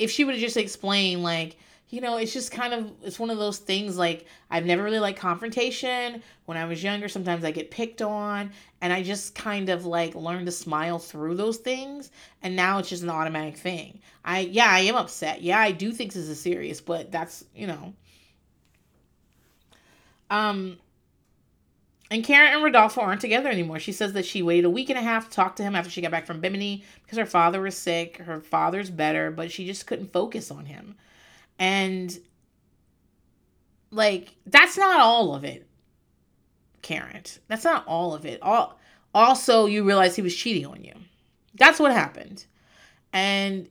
if she would have just explained like you know, it's just kind of it's one of those things like I've never really liked confrontation. When I was younger, sometimes I get picked on and I just kind of like learned to smile through those things and now it's just an automatic thing. I yeah, I am upset. Yeah, I do think this is serious, but that's, you know. Um and Karen and Rodolfo aren't together anymore. She says that she waited a week and a half to talk to him after she got back from Bimini because her father was sick. Her father's better, but she just couldn't focus on him. And like that's not all of it. Karen. That's not all of it. All also you realize he was cheating on you. That's what happened. And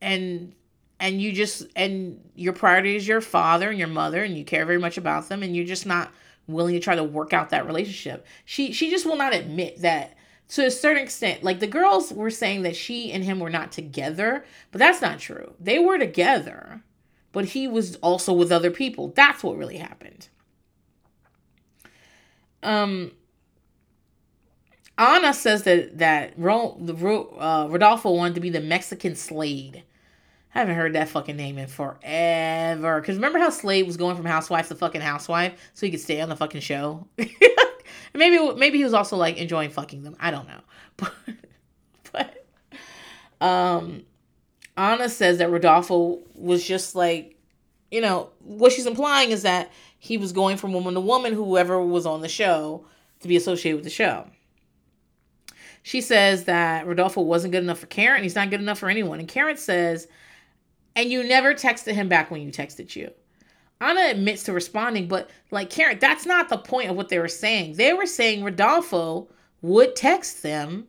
and and you just and your priority is your father and your mother and you care very much about them and you're just not willing to try to work out that relationship. She she just will not admit that to a certain extent, like the girls were saying that she and him were not together, but that's not true. They were together, but he was also with other people. That's what really happened. Um, Ana says that that Ro, the uh, Rodolfo wanted to be the Mexican Slade. I haven't heard that fucking name in forever. Cause remember how Slade was going from housewife to fucking housewife so he could stay on the fucking show. maybe maybe he was also like enjoying fucking them. I don't know. But but um Ana says that Rodolfo was just like, you know, what she's implying is that he was going from woman to woman, whoever was on the show, to be associated with the show. She says that Rodolfo wasn't good enough for Karen. He's not good enough for anyone. And Karen says, and you never texted him back when you texted you. Ana admits to responding, but like Karen, that's not the point of what they were saying. They were saying Rodolfo would text them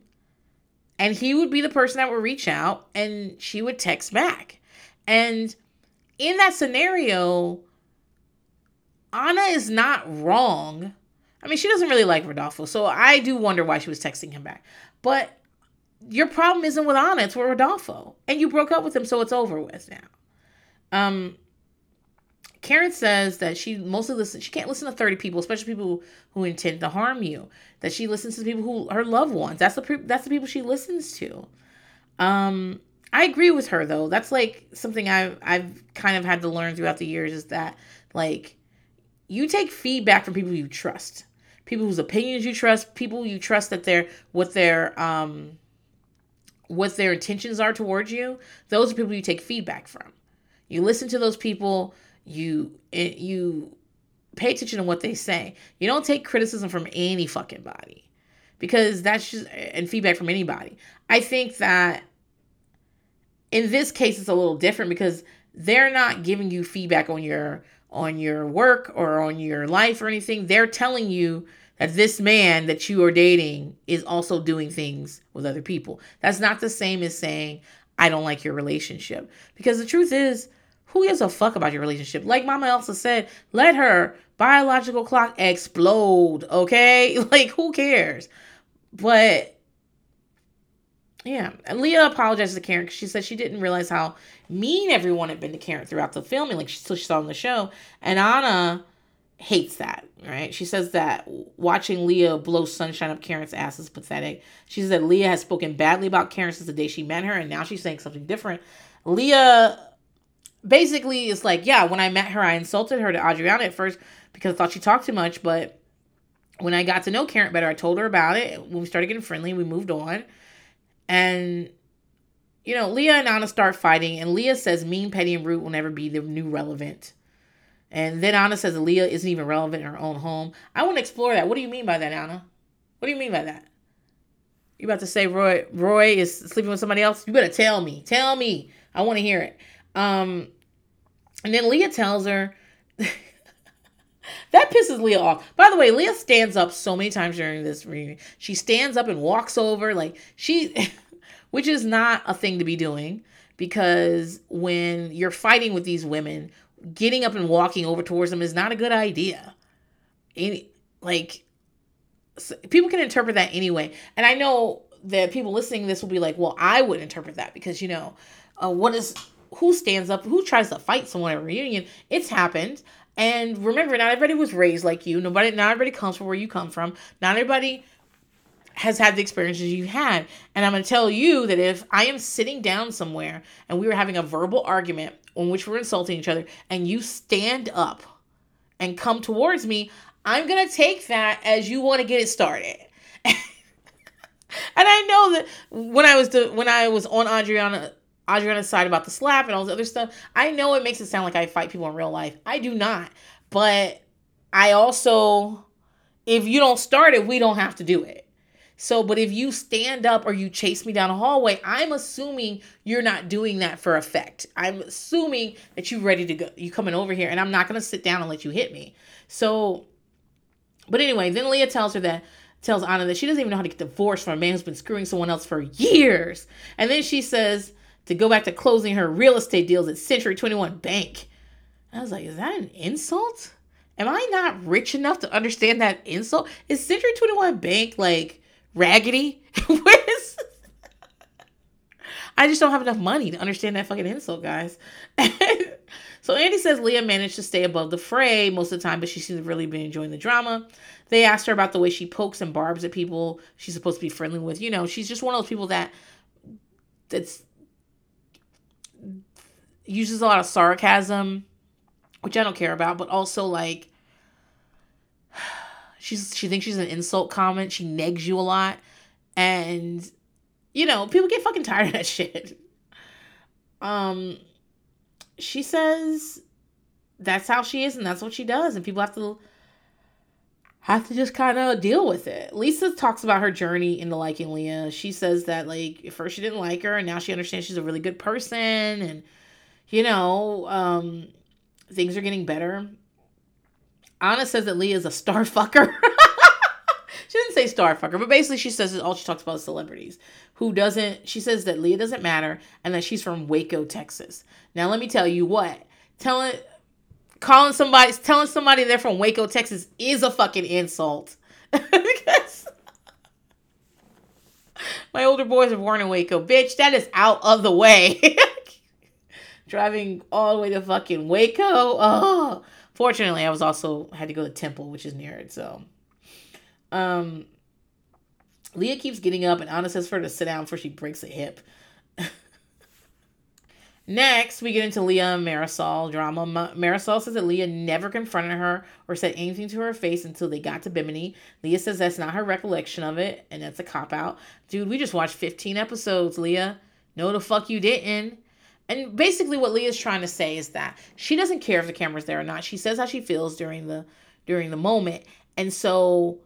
and he would be the person that would reach out and she would text back. And in that scenario, Anna is not wrong. I mean, she doesn't really like Rodolfo, so I do wonder why she was texting him back. But your problem isn't with Anna, it's with Rodolfo. And you broke up with him, so it's over with now. Um, Karen says that she mostly listens, she can't listen to 30 people, especially people who intend to harm you. That she listens to people who her loved ones. That's the that's the people she listens to. Um I agree with her though. That's like something I've I've kind of had to learn throughout the years is that like you take feedback from people you trust. People whose opinions you trust, people you trust that they're what their um what their intentions are towards you. Those are people you take feedback from. You listen to those people you it, you pay attention to what they say. You don't take criticism from any fucking body because that's just and feedback from anybody. I think that in this case it's a little different because they're not giving you feedback on your on your work or on your life or anything. They're telling you that this man that you are dating is also doing things with other people. That's not the same as saying I don't like your relationship because the truth is who gives a fuck about your relationship? Like Mama Elsa said, let her biological clock explode, okay? Like, who cares? But yeah, and Leah apologizes to Karen because she said she didn't realize how mean everyone had been to Karen throughout the filming, like she, she saw on the show. And Anna hates that, right? She says that watching Leah blow sunshine up Karen's ass is pathetic. She says that Leah has spoken badly about Karen since the day she met her, and now she's saying something different. Leah basically it's like, yeah, when I met her, I insulted her to Adriana at first because I thought she talked too much. But when I got to know Karen better, I told her about it. When we started getting friendly, we moved on. And, you know, Leah and Anna start fighting. And Leah says mean, petty, and rude will never be the new relevant. And then Anna says Leah isn't even relevant in her own home. I want to explore that. What do you mean by that, Anna? What do you mean by that? You about to say Roy Roy is sleeping with somebody else? You better tell me. Tell me. I want to hear it. Um, and then Leah tells her, that pisses Leah off. By the way, Leah stands up so many times during this reunion. She stands up and walks over, like she, which is not a thing to be doing because when you're fighting with these women, getting up and walking over towards them is not a good idea. Any, like, people can interpret that anyway. And I know that people listening to this will be like, well, I would interpret that because, you know, uh, what is who stands up, who tries to fight someone at a reunion? It's happened. And remember, not everybody was raised like you. Nobody, not everybody comes from where you come from. Not everybody has had the experiences you've had. And I'm going to tell you that if I am sitting down somewhere and we were having a verbal argument in which we're insulting each other, and you stand up and come towards me, I'm going to take that as you want to get it started. and I know that when I was the, when I was on Adriana Adriana's side about the slap and all this other stuff. I know it makes it sound like I fight people in real life. I do not. But I also, if you don't start it, we don't have to do it. So, but if you stand up or you chase me down a hallway, I'm assuming you're not doing that for effect. I'm assuming that you're ready to go. You coming over here, and I'm not gonna sit down and let you hit me. So, but anyway, then Leah tells her that tells Anna that she doesn't even know how to get divorced from a man who's been screwing someone else for years. And then she says to go back to closing her real estate deals at Century 21 Bank. I was like, is that an insult? Am I not rich enough to understand that insult? Is Century 21 Bank like raggedy? I just don't have enough money to understand that fucking insult, guys. so Andy says Leah managed to stay above the fray most of the time, but she seems to really be enjoying the drama. They asked her about the way she pokes and barbs at people she's supposed to be friendly with. You know, she's just one of those people that that's uses a lot of sarcasm, which I don't care about, but also like she's she thinks she's an insult comment. She negs you a lot. And you know, people get fucking tired of that shit. Um she says that's how she is and that's what she does and people have to have to just kind of deal with it. Lisa talks about her journey into liking Leah. She says that like at first she didn't like her and now she understands she's a really good person and you know, um, things are getting better. Anna says that Leah is a star fucker. she didn't say star fucker, but basically she says all she talks about is celebrities. Who doesn't, she says that Leah doesn't matter and that she's from Waco, Texas. Now, let me tell you what, telling, calling somebody, telling somebody they're from Waco, Texas is a fucking insult. because my older boys are born in Waco. Bitch, that is out of the way. driving all the way to fucking Waco. Oh, fortunately, I was also had to go to Temple, which is near it. So, um, Leah keeps getting up, and Anna says for her to sit down before she breaks a hip. Next, we get into Leah and Marisol drama. Marisol says that Leah never confronted her or said anything to her face until they got to Bimini. Leah says that's not her recollection of it, and that's a cop out. Dude, we just watched 15 episodes, Leah. No, the fuck you didn't. And basically what Leah's trying to say is that she doesn't care if the camera's there or not. She says how she feels during the during the moment. And so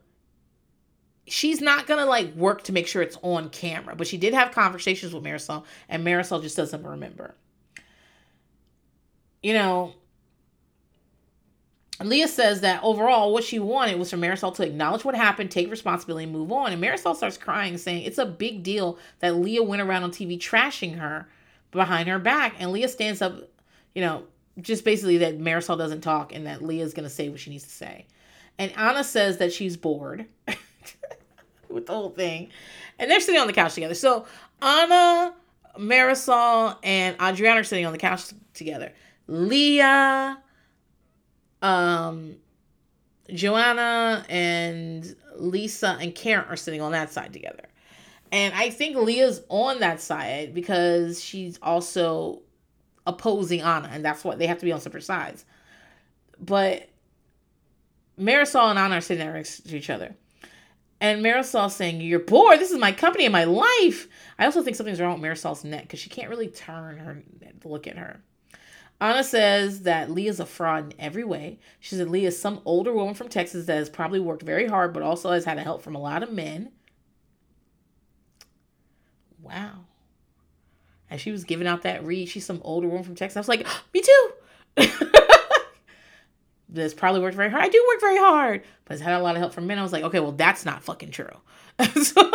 she's not gonna like work to make sure it's on camera. But she did have conversations with Marisol, and Marisol just doesn't remember. You know, Leah says that overall, what she wanted was for Marisol to acknowledge what happened, take responsibility, and move on. And Marisol starts crying, saying it's a big deal that Leah went around on TV trashing her behind her back. And Leah stands up, you know, just basically that Marisol doesn't talk and that Leah's going to say what she needs to say. And Anna says that she's bored with the whole thing. And they're sitting on the couch together. So Anna, Marisol, and Adriana are sitting on the couch together. Leah, um, Joanna, and Lisa and Karen are sitting on that side together. And I think Leah's on that side because she's also opposing Anna, and that's what they have to be on separate sides. But Marisol and Anna are sitting next to each other. And Marisol saying, You're bored. This is my company and my life. I also think something's wrong with Marisol's neck because she can't really turn her look at her. Anna says that Leah's a fraud in every way. She said Leah is some older woman from Texas that has probably worked very hard, but also has had help from a lot of men. Wow. As she was giving out that read, she's some older woman from Texas. I was like, me too. this probably worked very hard. I do work very hard, but it's had a lot of help from men. I was like, okay, well, that's not fucking true. so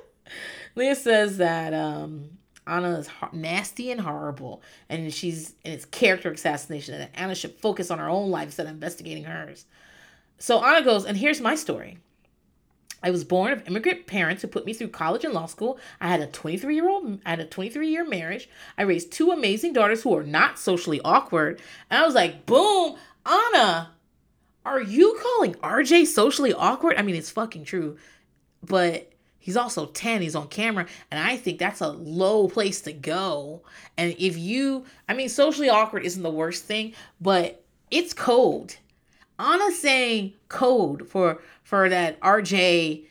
Leah says that um, Anna is nasty and horrible, and she's and it's character assassination, and Anna should focus on her own life instead of investigating hers. So Anna goes, and here's my story. I was born of immigrant parents who put me through college and law school. I had a 23 year old, I had a 23 year marriage. I raised two amazing daughters who are not socially awkward. And I was like, boom, Anna, are you calling RJ socially awkward? I mean, it's fucking true, but he's also 10, he's on camera. And I think that's a low place to go. And if you, I mean, socially awkward isn't the worst thing, but it's code. Anna saying code for for that RJ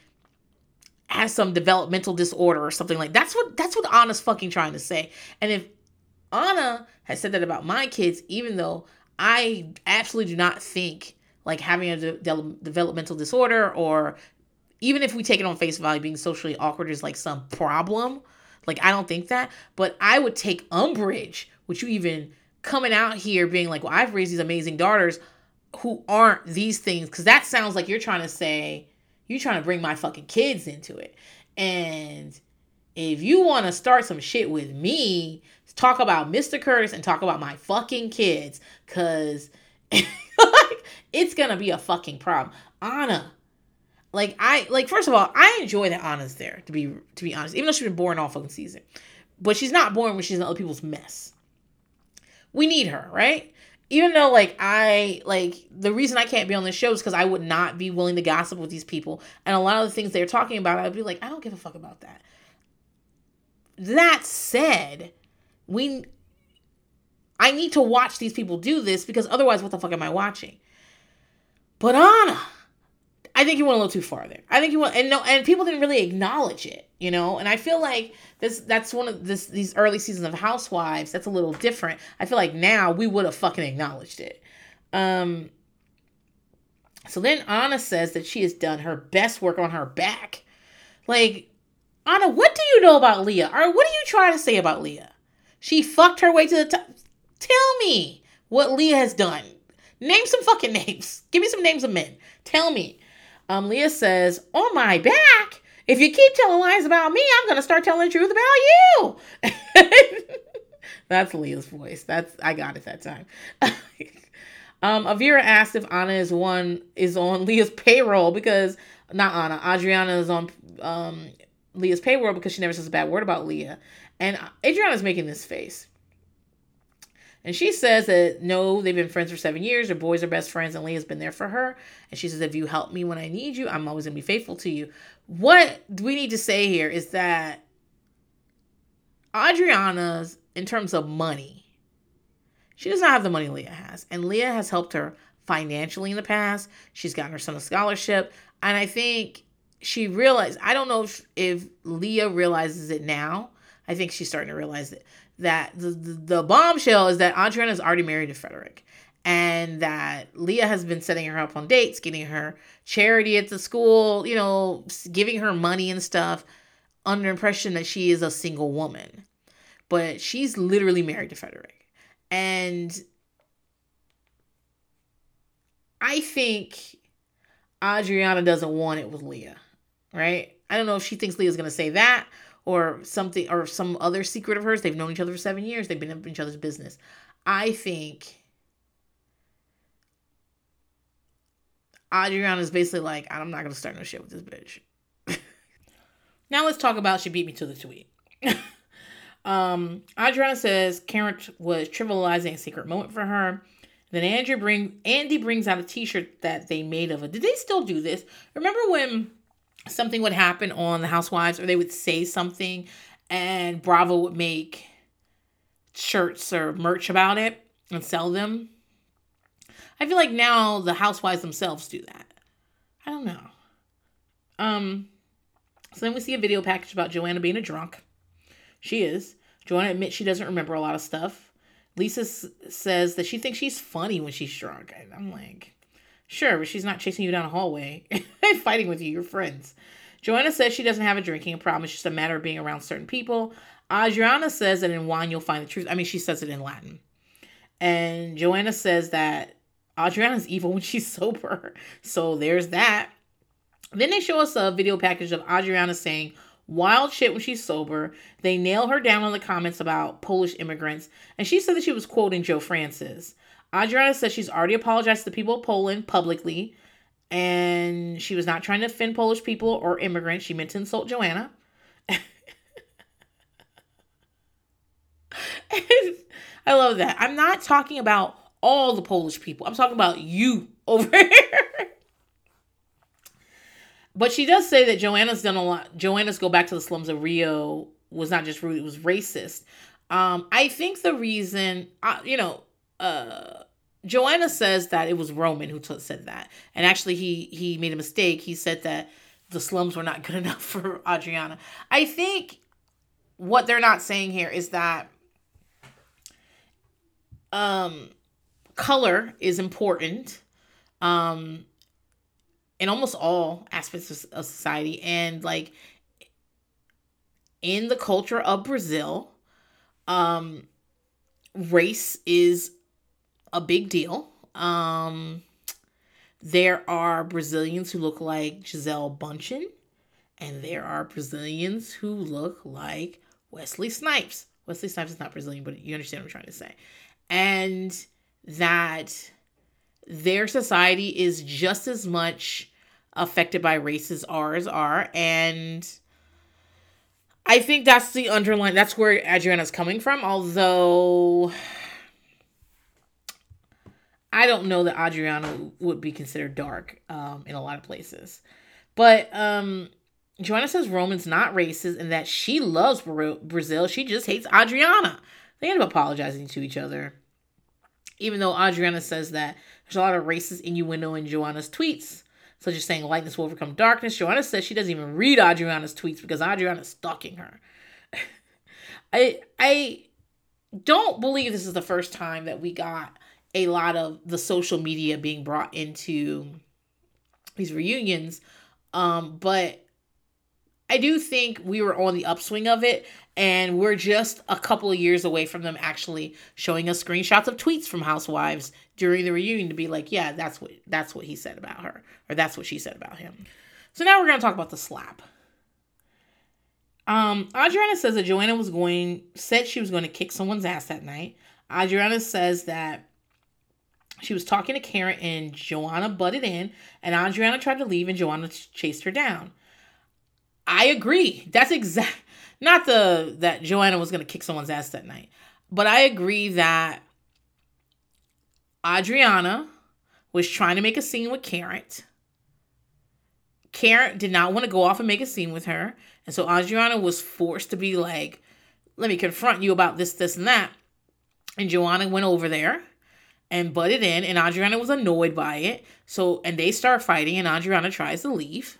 has some developmental disorder or something like that's what that's what Anna's fucking trying to say. And if Anna has said that about my kids, even though I absolutely do not think like having a de- de- developmental disorder or even if we take it on face value, being socially awkward is like some problem. Like I don't think that, but I would take umbrage with you even coming out here being like, "Well, I've raised these amazing daughters." Who aren't these things because that sounds like you're trying to say you're trying to bring my fucking kids into it. And if you want to start some shit with me talk about mr curtis and talk about my fucking kids because it's gonna be a fucking problem. Anna like i like first of all i enjoy that anna's there to be to be honest even though she's been born all fucking season. But she's not born when she's in other people's mess. We need her right even though like I like the reason I can't be on this show is because I would not be willing to gossip with these people, and a lot of the things they're talking about, I'd be like, I don't give a fuck about that. That said, we I need to watch these people do this because otherwise, what the fuck am I watching? But Anna, I think you went a little too far there. I think you went and no, and people didn't really acknowledge it, you know. And I feel like this that's one of this these early seasons of Housewives. That's a little different. I feel like now we would have fucking acknowledged it. Um. So then Anna says that she has done her best work on her back. Like, Anna, what do you know about Leah? Or what are you trying to say about Leah? She fucked her way to the top. Tell me what Leah has done. Name some fucking names. Give me some names of men. Tell me. Um, Leah says, On my back? If you keep telling lies about me, I'm going to start telling the truth about you. That's Leah's voice. That's I got it that time. um, Avira asked if Anna is one is on Leah's payroll because not Anna, Adriana is on um, Leah's payroll because she never says a bad word about Leah. And Adriana's making this face. And she says that no, they've been friends for seven years. Their boys are best friends, and Leah's been there for her. And she says, if you help me when I need you, I'm always gonna be faithful to you. What we need to say here is that Adriana's, in terms of money, she does not have the money Leah has. And Leah has helped her financially in the past. She's gotten her son a scholarship. And I think she realized, I don't know if, if Leah realizes it now. I think she's starting to realize it that the, the, the bombshell is that Adriana is already married to Frederick and that Leah has been setting her up on dates, getting her charity at the school, you know, giving her money and stuff under impression that she is a single woman. But she's literally married to Frederick. And I think Adriana doesn't want it with Leah, right? I don't know if she thinks Leah's going to say that or something or some other secret of hers. They've known each other for seven years. They've been in each other's business. I think Adriana is basically like, I'm not gonna start no shit with this bitch. now let's talk about she beat me to the tweet. um, Adriana says Karen was trivializing a secret moment for her. Then Andrew bring Andy brings out a T-shirt that they made of it. Did they still do this? Remember when something would happen on the Housewives, or they would say something, and Bravo would make shirts or merch about it and sell them. I feel like now the housewives themselves do that. I don't know. Um, so then we see a video package about Joanna being a drunk. She is. Joanna admits she doesn't remember a lot of stuff. Lisa s- says that she thinks she's funny when she's drunk. And I'm like, Sure, but she's not chasing you down a hallway and fighting with you. You're friends. Joanna says she doesn't have a drinking problem. It's just a matter of being around certain people. Adriana says that in wine you'll find the truth. I mean, she says it in Latin. And Joanna says that Adriana's evil when she's sober. So there's that. Then they show us a video package of Adriana saying wild shit when she's sober. They nail her down on the comments about Polish immigrants, and she said that she was quoting Joe Francis. Adriana says she's already apologized to the people of Poland publicly, and she was not trying to offend Polish people or immigrants. She meant to insult Joanna. I love that. I'm not talking about all the Polish people. I'm talking about you over here. but she does say that Joanna's done a lot. Joanna's go back to the slums of Rio was not just rude; it was racist. Um, I think the reason, uh, you know, uh, Joanna says that it was Roman who t- said that, and actually he he made a mistake. He said that the slums were not good enough for Adriana. I think what they're not saying here is that um color is important um in almost all aspects of, of society and like in the culture of Brazil um race is a big deal um there are Brazilians who look like Gisele Bündchen and there are Brazilians who look like Wesley Snipes. Wesley Snipes is not Brazilian, but you understand what I'm trying to say. And that their society is just as much affected by race as ours are. And I think that's the underlying, that's where Adriana's coming from. Although I don't know that Adriana would be considered dark um, in a lot of places. But um, Joanna says Roman's not racist and that she loves Brazil. She just hates Adriana. They end up apologizing to each other even though Adriana says that there's a lot of racist innuendo in Joanna's tweets, such as saying lightness will overcome darkness. Joanna says she doesn't even read Adriana's tweets because Adriana's stalking her. I I don't believe this is the first time that we got a lot of the social media being brought into these reunions. Um, but I do think we were on the upswing of it, and we're just a couple of years away from them actually showing us screenshots of tweets from housewives during the reunion to be like, yeah, that's what that's what he said about her, or that's what she said about him. So now we're gonna talk about the slap. Um, Adriana says that Joanna was going said she was going to kick someone's ass that night. Adriana says that she was talking to Karen and Joanna butted in, and Adriana tried to leave and Joanna chased her down. I agree. That's exact not the that Joanna was gonna kick someone's ass that night, but I agree that Adriana was trying to make a scene with Karen. Karen did not want to go off and make a scene with her, and so Adriana was forced to be like, "Let me confront you about this, this, and that." And Joanna went over there and butted in, and Adriana was annoyed by it. So, and they start fighting, and Adriana tries to leave.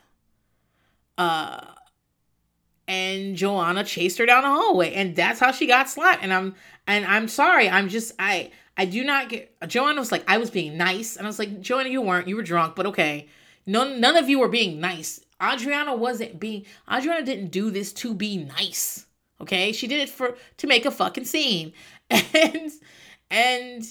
Uh, and Joanna chased her down the hallway and that's how she got slapped. And I'm and I'm sorry I'm just I I do not get Joanna was like I was being nice. And I was like Joanna you weren't you were drunk but okay. None none of you were being nice. Adriana wasn't being Adriana didn't do this to be nice okay? She did it for to make a fucking scene. And and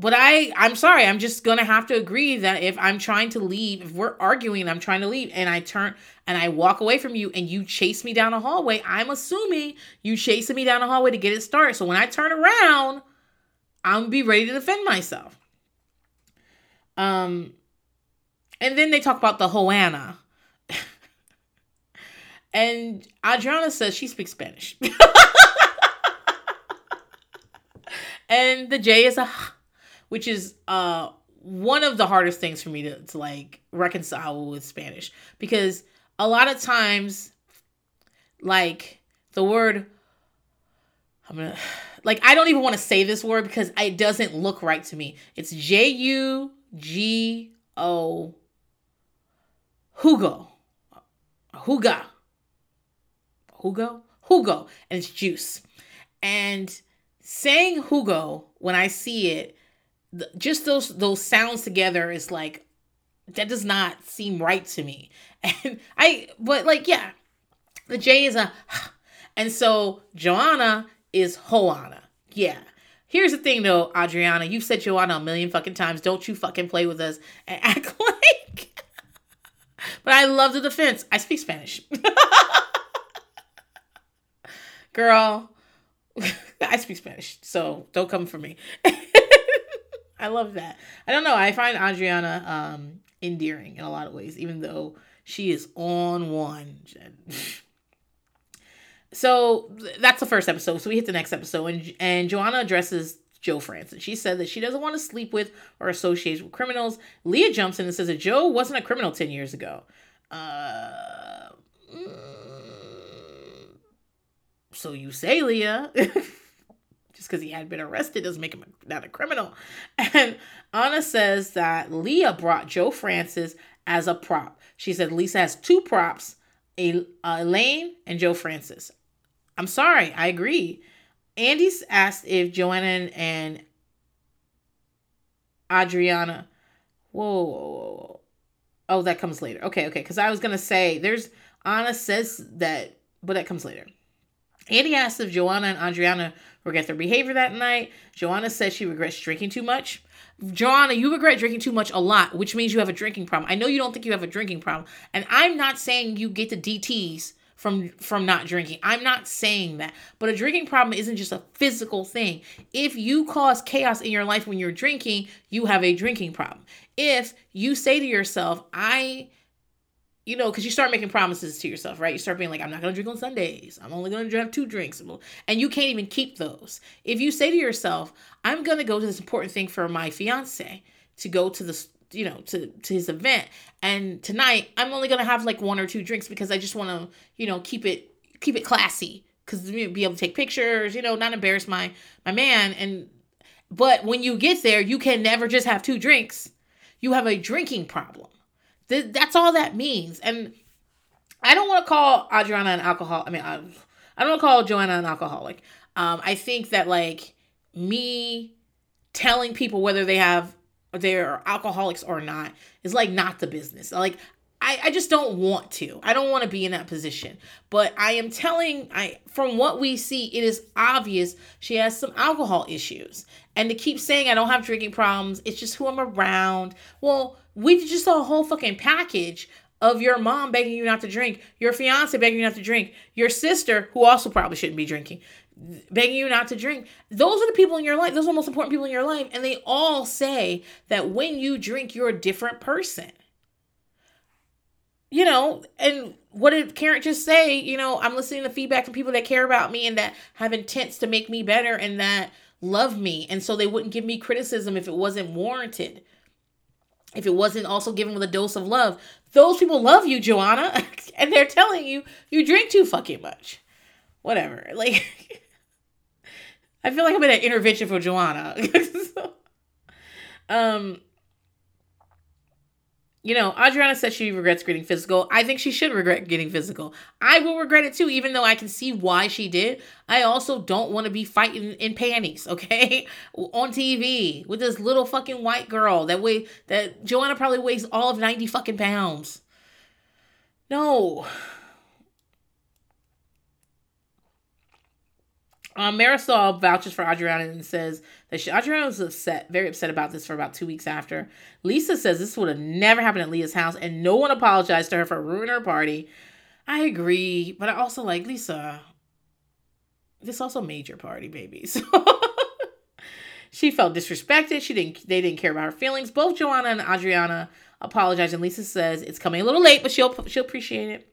but I I'm sorry, I'm just gonna have to agree that if I'm trying to leave, if we're arguing I'm trying to leave and I turn and I walk away from you and you chase me down a hallway, I'm assuming you chasing me down a hallway to get it started. So when I turn around, I'm gonna be ready to defend myself. Um and then they talk about the Joanna. and Adriana says she speaks Spanish. and the J is a which is uh one of the hardest things for me to, to like reconcile with Spanish because a lot of times like the word I'm gonna like I don't even want to say this word because it doesn't look right to me. It's J U G O Hugo. Huga. Hugo? Hugo. And it's juice. And saying Hugo when I see it just those those sounds together is like that does not seem right to me. And I but like yeah, the J is a and so Joanna is Hoana. Yeah. Here's the thing though, Adriana, you've said Joanna a million fucking times. Don't you fucking play with us and act like. but I love the defense. I speak Spanish. Girl, I speak Spanish, so don't come for me. I love that. I don't know. I find Adriana um, endearing in a lot of ways, even though she is on one. so that's the first episode. So we hit the next episode, and and Joanna addresses Joe Francis. She said that she doesn't want to sleep with or associate with criminals. Leah jumps in and says that Joe wasn't a criminal ten years ago. Uh, mm, so you say, Leah. just because he had been arrested doesn't make him not a criminal. And Anna says that Leah brought Joe Francis as a prop. She said Lisa has two props, uh, Elaine and Joe Francis. I'm sorry, I agree. Andy's asked if Joanna and Adriana. Whoa, whoa, whoa. Oh, that comes later. Okay, okay. Because I was gonna say there's Anna says that, but that comes later. Andy asked if Joanna and Adriana regret their behavior that night. Joanna says she regrets drinking too much. Joanna, you regret drinking too much a lot, which means you have a drinking problem. I know you don't think you have a drinking problem, and I'm not saying you get the DTs from from not drinking. I'm not saying that. But a drinking problem isn't just a physical thing. If you cause chaos in your life when you're drinking, you have a drinking problem. If you say to yourself, I you know, because you start making promises to yourself, right? You start being like, I'm not going to drink on Sundays. I'm only going to have two drinks. And you can't even keep those. If you say to yourself, I'm going to go to this important thing for my fiance to go to the, you know, to, to his event. And tonight I'm only going to have like one or two drinks because I just want to, you know, keep it, keep it classy because be able to take pictures, you know, not embarrass my, my man. And, but when you get there, you can never just have two drinks. You have a drinking problem Th- that's all that means. And I don't want to call Adriana an alcohol. I mean, I, I don't call Joanna an alcoholic. Um, I think that like me telling people whether they have they're alcoholics or not is like not the business. Like I, I just don't want to. I don't want to be in that position. But I am telling I from what we see, it is obvious she has some alcohol issues. And to keep saying I don't have drinking problems, it's just who I'm around. Well, we just saw a whole fucking package of your mom begging you not to drink, your fiance begging you not to drink, your sister, who also probably shouldn't be drinking, begging you not to drink. Those are the people in your life. Those are the most important people in your life. And they all say that when you drink, you're a different person. You know, and what did Karen just say? You know, I'm listening to feedback from people that care about me and that have intents to make me better and that love me. And so they wouldn't give me criticism if it wasn't warranted if it wasn't also given with a dose of love, those people love you, Joanna, and they're telling you you drink too fucking much. Whatever. Like, I feel like I'm in an intervention for Joanna. so, um, you know, Adriana said she regrets getting physical. I think she should regret getting physical. I will regret it too, even though I can see why she did. I also don't want to be fighting in panties, okay? On TV with this little fucking white girl that weigh that Joanna probably weighs all of 90 fucking pounds. No. Um, Marisol vouches for Adriana and says that she, Adriana was upset, very upset about this for about two weeks after. Lisa says this would have never happened at Leah's house, and no one apologized to her for ruining her party. I agree, but I also like Lisa. This also made your party, baby. So she felt disrespected. She didn't. They didn't care about her feelings. Both Joanna and Adriana apologized, and Lisa says it's coming a little late, but she'll she'll appreciate it.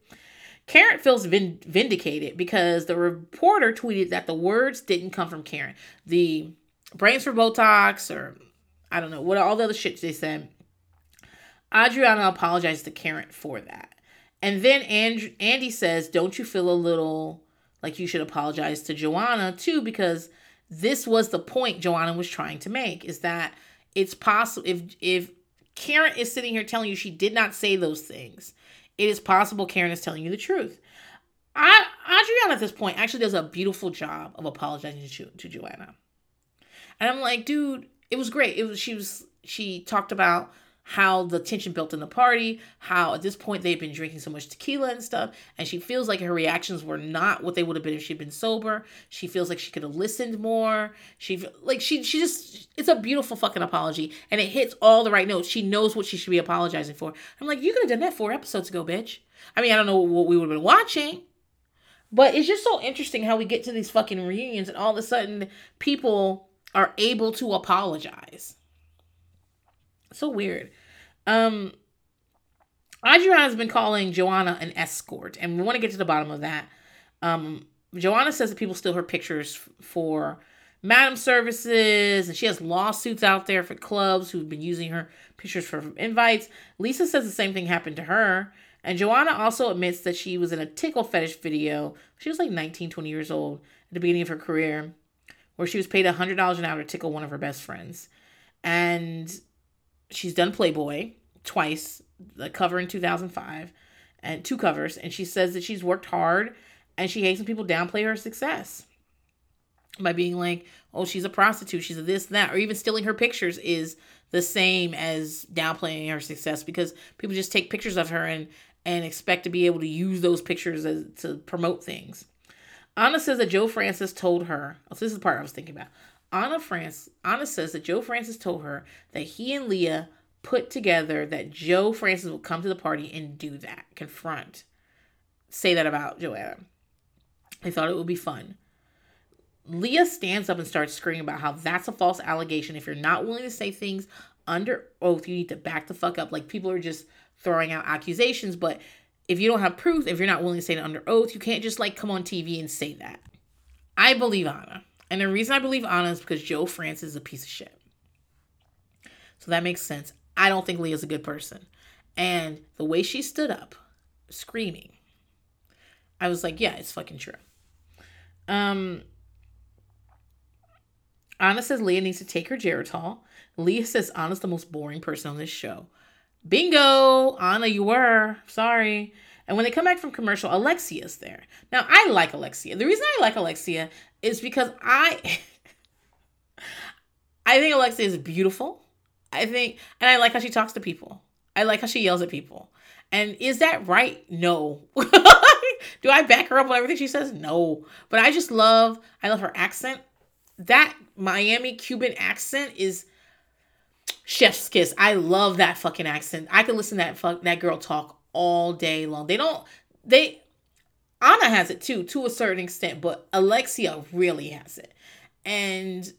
Karen feels vindicated because the reporter tweeted that the words didn't come from Karen. The brains for Botox, or I don't know, what all the other shit they said. Adriana apologized to Karen for that. And then and- Andy says, Don't you feel a little like you should apologize to Joanna too? Because this was the point Joanna was trying to make is that it's possible if if Karen is sitting here telling you she did not say those things it is possible Karen is telling you the truth. I, Adriana at this point actually does a beautiful job of apologizing to, to Joanna. And I'm like, dude, it was great. It was she was she talked about how the tension built in the party, how at this point they've been drinking so much tequila and stuff, and she feels like her reactions were not what they would have been if she'd been sober. She feels like she could have listened more. She like she she just it's a beautiful fucking apology, and it hits all the right notes. She knows what she should be apologizing for. I'm like, you could have done that four episodes ago, bitch. I mean, I don't know what we would have been watching. But it's just so interesting how we get to these fucking reunions and all of a sudden people are able to apologize. So weird. Um Adriana has been calling Joanna an escort, and we want to get to the bottom of that. Um, Joanna says that people steal her pictures for madam services, and she has lawsuits out there for clubs who've been using her pictures for invites. Lisa says the same thing happened to her. And Joanna also admits that she was in a tickle fetish video. She was like 19, 20 years old at the beginning of her career, where she was paid $100 an hour to tickle one of her best friends. And she's done Playboy twice, the cover in 2005 and two covers. And she says that she's worked hard and she hates when people downplay her success by being like, oh, she's a prostitute, she's a this, that, or even stealing her pictures is the same as downplaying her success because people just take pictures of her and and expect to be able to use those pictures as, to promote things. Anna says that Joe Francis told her, oh, this is the part I was thinking about. Anna France Anna says that Joe Francis told her that he and Leah put together that Joe Francis would come to the party and do that, confront, say that about Joanna. They thought it would be fun. Leah stands up and starts screaming about how that's a false allegation. If you're not willing to say things under oath, you need to back the fuck up. Like people are just throwing out accusations, but if you don't have proof, if you're not willing to say it under oath, you can't just like come on TV and say that. I believe Anna. And the reason I believe Anna is because Joe Francis is a piece of shit. So that makes sense. I don't think Leah's a good person. And the way she stood up, screaming, I was like, yeah, it's fucking true. Um, Anna says Leah needs to take her Geritol. Leah says Anna's the most boring person on this show. Bingo, Anna, you were. Sorry. And when they come back from commercial, Alexia's there. Now, I like Alexia. The reason I like Alexia is because I I think Alexia is beautiful. I think and I like how she talks to people. I like how she yells at people. And is that right? No. Do I back her up on everything she says? No. But I just love I love her accent. That Miami Cuban accent is chef's kiss. I love that fucking accent. I can listen to that fuck that girl talk all day long. They don't they Anna has it too to a certain extent, but Alexia really has it. And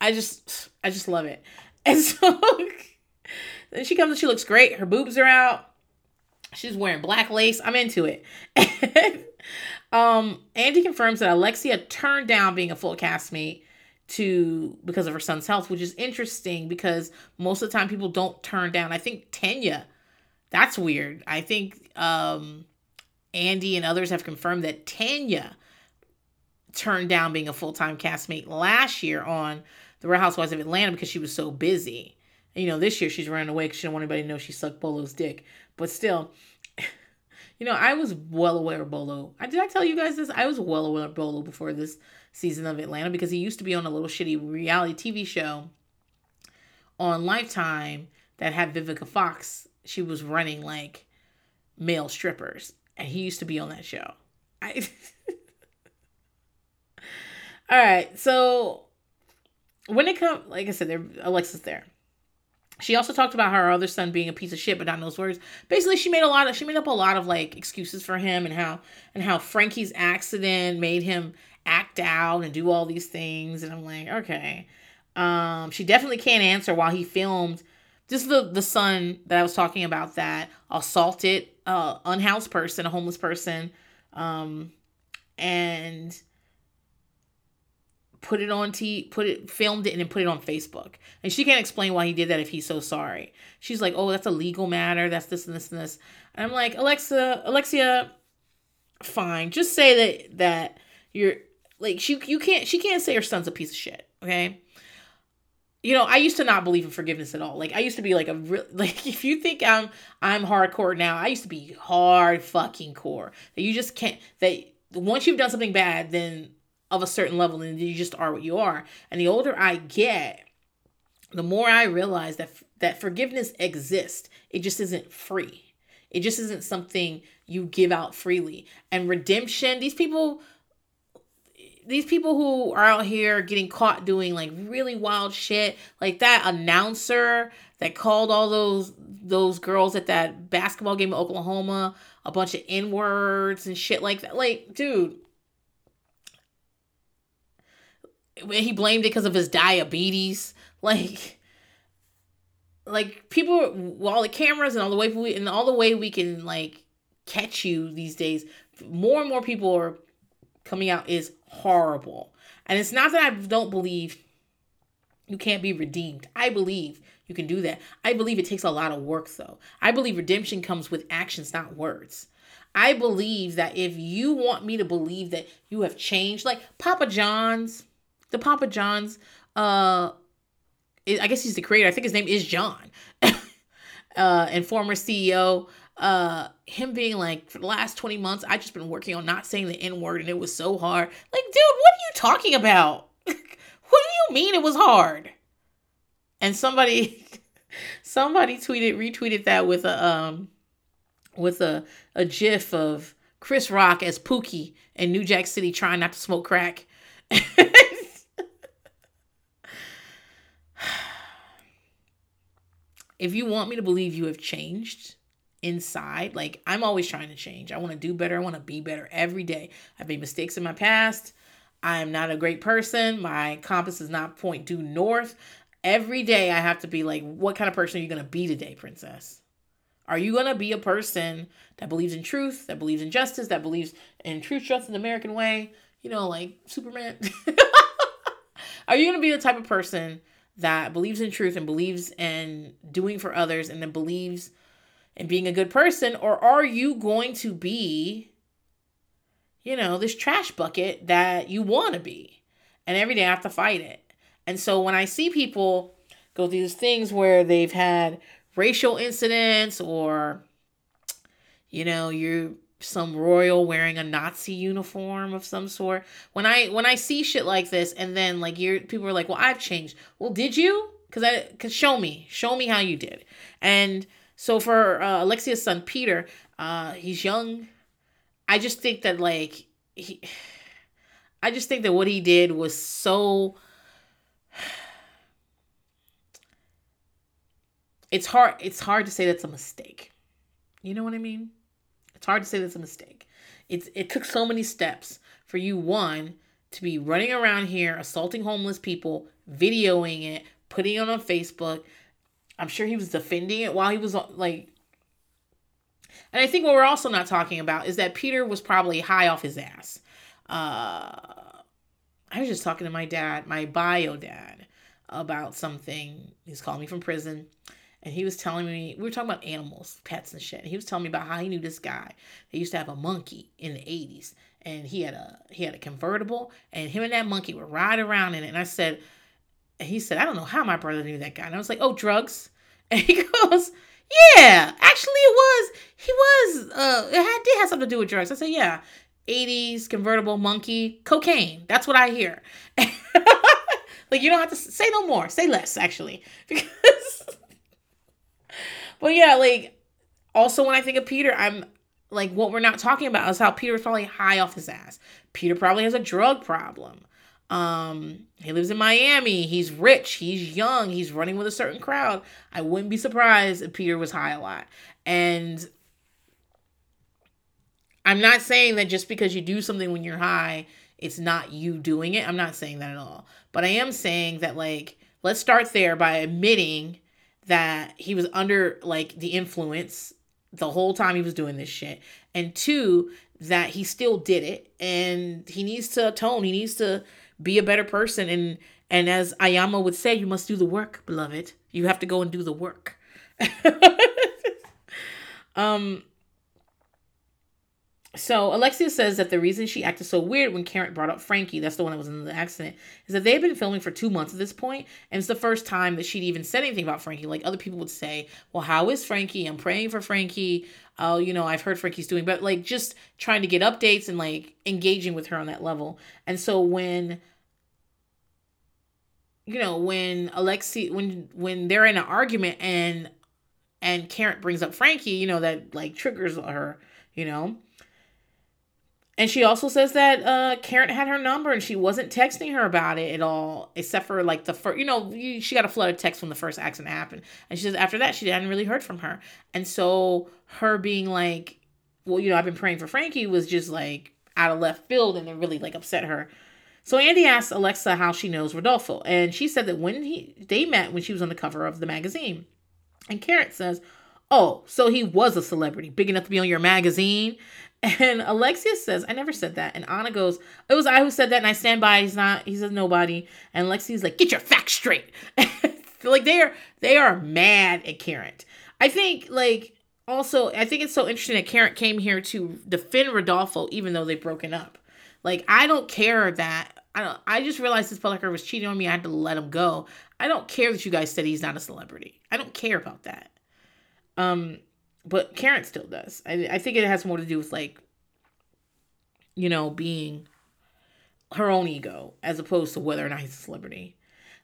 I just I just love it. And so then she comes and she looks great. Her boobs are out. She's wearing black lace. I'm into it. And, um Andy confirms that Alexia turned down being a full castmate to because of her son's health, which is interesting because most of the time people don't turn down. I think Tanya, that's weird. I think um, Andy and others have confirmed that Tanya turned down being a full time castmate last year on The Real Housewives of Atlanta because she was so busy. You know, this year she's running away because she don't want anybody to know she sucked Bolo's dick. But still, you know, I was well aware of Bolo. I did I tell you guys this? I was well aware of Bolo before this season of Atlanta because he used to be on a little shitty reality TV show on Lifetime that had Vivica Fox. She was running like male strippers, and he used to be on that show. I... All right, so when it comes, like I said, there Alexa's there. She also talked about her other son being a piece of shit, but not in those words. Basically, she made a lot of she made up a lot of like excuses for him and how and how Frankie's accident made him act out and do all these things. And I'm like, okay. Um, she definitely can't answer while he filmed. Just the the son that I was talking about that assaulted uh unhoused person, a homeless person, um, and put it on t put it filmed it and then put it on Facebook. And she can't explain why he did that if he's so sorry. She's like, "Oh, that's a legal matter. That's this and this and this." And I'm like, "Alexa, Alexia, fine. Just say that that you're like she you can't she can't say her son's a piece of shit, okay? You know, I used to not believe in forgiveness at all. Like I used to be like a real like if you think I'm I'm hardcore now, I used to be hard fucking core. That you just can't that once you've done something bad, then of a certain level, and you just are what you are. And the older I get, the more I realize that that forgiveness exists. It just isn't free. It just isn't something you give out freely. And redemption, these people these people who are out here getting caught doing like really wild shit, like that announcer that called all those those girls at that basketball game in Oklahoma a bunch of N words and shit like that. Like, dude, he blamed it because of his diabetes. Like, like people, all the cameras and all the way we and all the way we can like catch you these days. More and more people are coming out is horrible. And it's not that I don't believe you can't be redeemed. I believe you can do that. I believe it takes a lot of work, though. I believe redemption comes with actions, not words. I believe that if you want me to believe that you have changed, like Papa John's, the Papa John's, uh, I guess he's the creator. I think his name is John, uh, and former CEO. Uh, him being like, for the last 20 months, I just been working on not saying the N word and it was so hard. Like, dude, what are you talking about? what do you mean it was hard? And somebody somebody tweeted retweeted that with a um with a a gif of Chris Rock as Pookie in New Jack City trying not to smoke crack. if you want me to believe you have changed inside, like I'm always trying to change. I want to do better. I want to be better every day. I've made mistakes in my past. I am not a great person. My compass does not point due north. Every day I have to be like, what kind of person are you going to be today, princess? Are you going to be a person that believes in truth, that believes in justice, that believes in truth, trust, and the American way? You know, like Superman? are you going to be the type of person that believes in truth and believes in doing for others and then believes in being a good person? Or are you going to be, you know, this trash bucket that you want to be? And every day I have to fight it. And so when I see people go through these things where they've had racial incidents or you know, you're some royal wearing a Nazi uniform of some sort. When I when I see shit like this and then like you're people are like, "Well, I've changed." Well, did you? Cuz I cuz show me. Show me how you did. And so for uh, Alexia's son Peter, uh he's young. I just think that like he I just think that what he did was so it's hard it's hard to say that's a mistake. You know what I mean? It's hard to say that's a mistake. It's it took so many steps for you one to be running around here assaulting homeless people, videoing it, putting it on Facebook. I'm sure he was defending it while he was like and I think what we're also not talking about is that Peter was probably high off his ass. Uh I was just talking to my dad, my bio dad, about something. He's calling me from prison and he was telling me we were talking about animals, pets and shit. And he was telling me about how he knew this guy. They used to have a monkey in the 80s and he had a he had a convertible and him and that monkey would ride around in it. And I said and he said, I don't know how my brother knew that guy. And I was like, Oh, drugs. And he goes, Yeah, actually it was. He was uh it had, did have something to do with drugs. I said, Yeah. 80s convertible monkey cocaine that's what i hear like you don't have to say no more say less actually because but yeah, like also when I think of Peter, I'm like what we're not talking about is how Peter's probably high off his ass. Peter probably has a drug problem. Um, he lives in Miami. He's rich. He's young. He's running with a certain crowd. I wouldn't be surprised if Peter was high a lot. And I'm not saying that just because you do something when you're high, it's not you doing it. I'm not saying that at all. But I am saying that like let's start there by admitting that he was under like the influence the whole time he was doing this shit. And two, that he still did it and he needs to atone. He needs to be a better person. And and as Iyanla would say, you must do the work, beloved. You have to go and do the work. um so Alexia says that the reason she acted so weird when Karen brought up Frankie, that's the one that was in the accident, is that they've been filming for two months at this point, and it's the first time that she'd even said anything about Frankie. Like other people would say, "Well, how is Frankie? I'm praying for Frankie. Oh, you know, I've heard Frankie's doing," but like just trying to get updates and like engaging with her on that level. And so when you know, when Alexi when when they're in an argument and and Karen brings up Frankie, you know, that like triggers her, you know. And she also says that uh Karen had her number and she wasn't texting her about it at all, except for like the first, you know, she got a flood of text when the first accident happened. And she says after that, she hadn't really heard from her. And so her being like, well, you know, I've been praying for Frankie was just like out of left field and it really like upset her. So Andy asked Alexa how she knows Rodolfo, and she said that when he they met when she was on the cover of the magazine. And Karen says, "Oh, so he was a celebrity, big enough to be on your magazine." And Alexia says, I never said that. And Anna goes, It was I who said that, and I stand by. He's not, he says nobody. And Alexia's like, Get your facts straight. like they are they are mad at Karen. I think like also I think it's so interesting that Karen came here to defend Rodolfo even though they've broken up. Like I don't care that I don't I just realized this Pelican was cheating on me. I had to let him go. I don't care that you guys said he's not a celebrity. I don't care about that. Um but Karen still does. I, I think it has more to do with like, you know, being her own ego as opposed to whether or not he's a celebrity.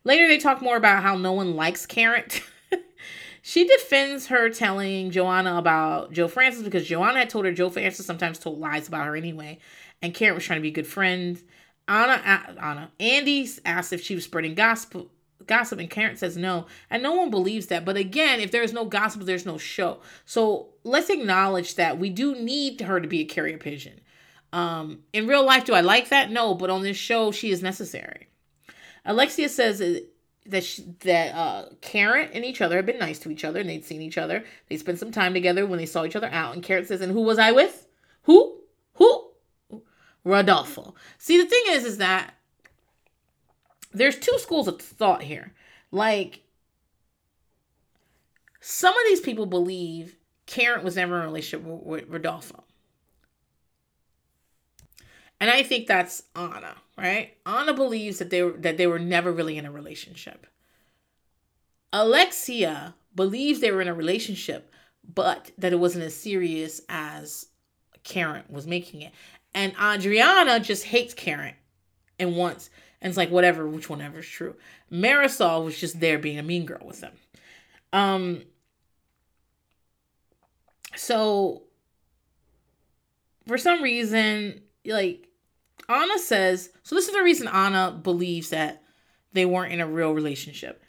Later, they talk more about how no one likes Karen. she defends her telling Joanna about Joe Francis because Joanna had told her Joe Francis sometimes told lies about her anyway, and Karen was trying to be a good friends. Anna, uh, Anna, Andy asked if she was spreading gospel gossip and Karen says no. And no one believes that. But again, if there's no gossip, there's no show. So let's acknowledge that we do need her to be a carrier pigeon. Um, in real life, do I like that? No, but on this show, she is necessary. Alexia says that she, that uh, Karen and each other have been nice to each other and they'd seen each other. They spent some time together when they saw each other out. And Karen says, "And who was I with? Who? Who? Rodolfo." See, the thing is, is that there's two schools of thought here. Like, some of these people believe Karen was never in a relationship with, with Rodolfo. And I think that's Anna, right? Anna believes that they were that they were never really in a relationship. Alexia believes they were in a relationship, but that it wasn't as serious as Karen was making it. And Adriana just hates Karen and wants and it's like whatever, which one ever is true. Marisol was just there being a mean girl with them. Um so for some reason, like Anna says, so this is the reason Anna believes that they weren't in a real relationship.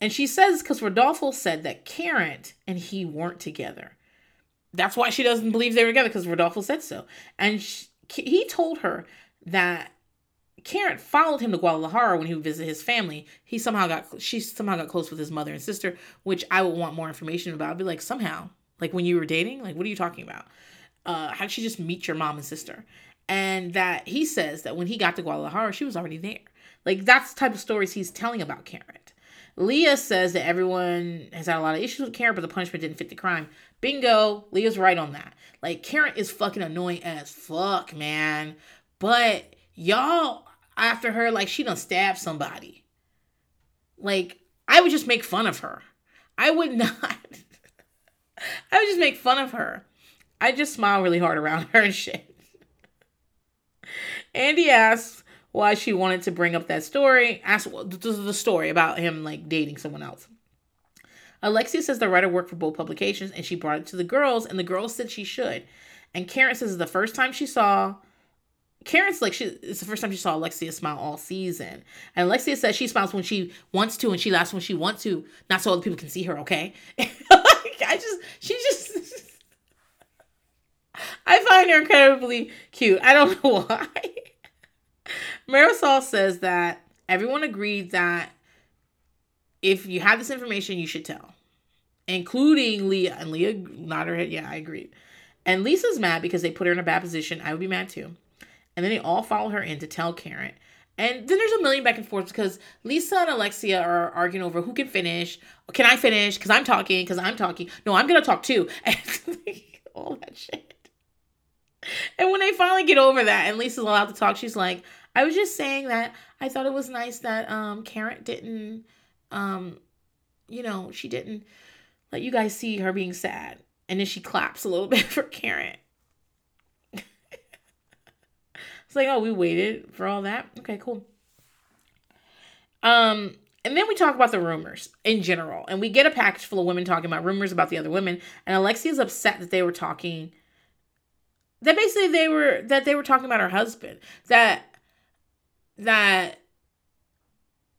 And she says because Rodolfo said that Karen and he weren't together. That's why she doesn't believe they were together because Rodolfo said so. And she, he told her that Karen followed him to Guadalajara when he would visit his family. He somehow got she somehow got close with his mother and sister, which I would want more information about. I'd be like, somehow, like when you were dating, like what are you talking about? Uh, how did she just meet your mom and sister? And that he says that when he got to Guadalajara, she was already there. Like that's the type of stories he's telling about Karen. Leah says that everyone has had a lot of issues with Karen, but the punishment didn't fit the crime. Bingo, Leah's right on that. Like Karen is fucking annoying as fuck, man. But y'all after her like she done stabbed somebody. Like, I would just make fun of her. I would not. I would just make fun of her. I just smile really hard around her and shit. Andy asks why she wanted to bring up that story. Ask the story about him like dating someone else. Alexia says the writer worked for both publications and she brought it to the girls, and the girls said she should. And Karen says the first time she saw Karen's like she it's the first time she saw Alexia smile all season. And Alexia says she smiles when she wants to and she laughs when she wants to, not so other people can see her, okay? I just she just I find her incredibly cute. I don't know why. Marisol says that everyone agreed that if you have this information, you should tell, including Leah. And Leah nodded her head, yeah, I agree. And Lisa's mad because they put her in a bad position. I would be mad too. And then they all follow her in to tell Karen. And then there's a million back and forth because Lisa and Alexia are arguing over who can finish. Can I finish? Because I'm talking. Because I'm talking. No, I'm gonna talk too. And all that shit. And when they finally get over that, and Lisa's allowed to talk, she's like, "I was just saying that I thought it was nice that um Karen didn't, um, you know, she didn't let you guys see her being sad." And then she claps a little bit for Karen. It's like, oh, we waited for all that. Okay, cool. Um, and then we talk about the rumors in general. And we get a package full of women talking about rumors about the other women. And Alexia's upset that they were talking that basically they were that they were talking about her husband. That that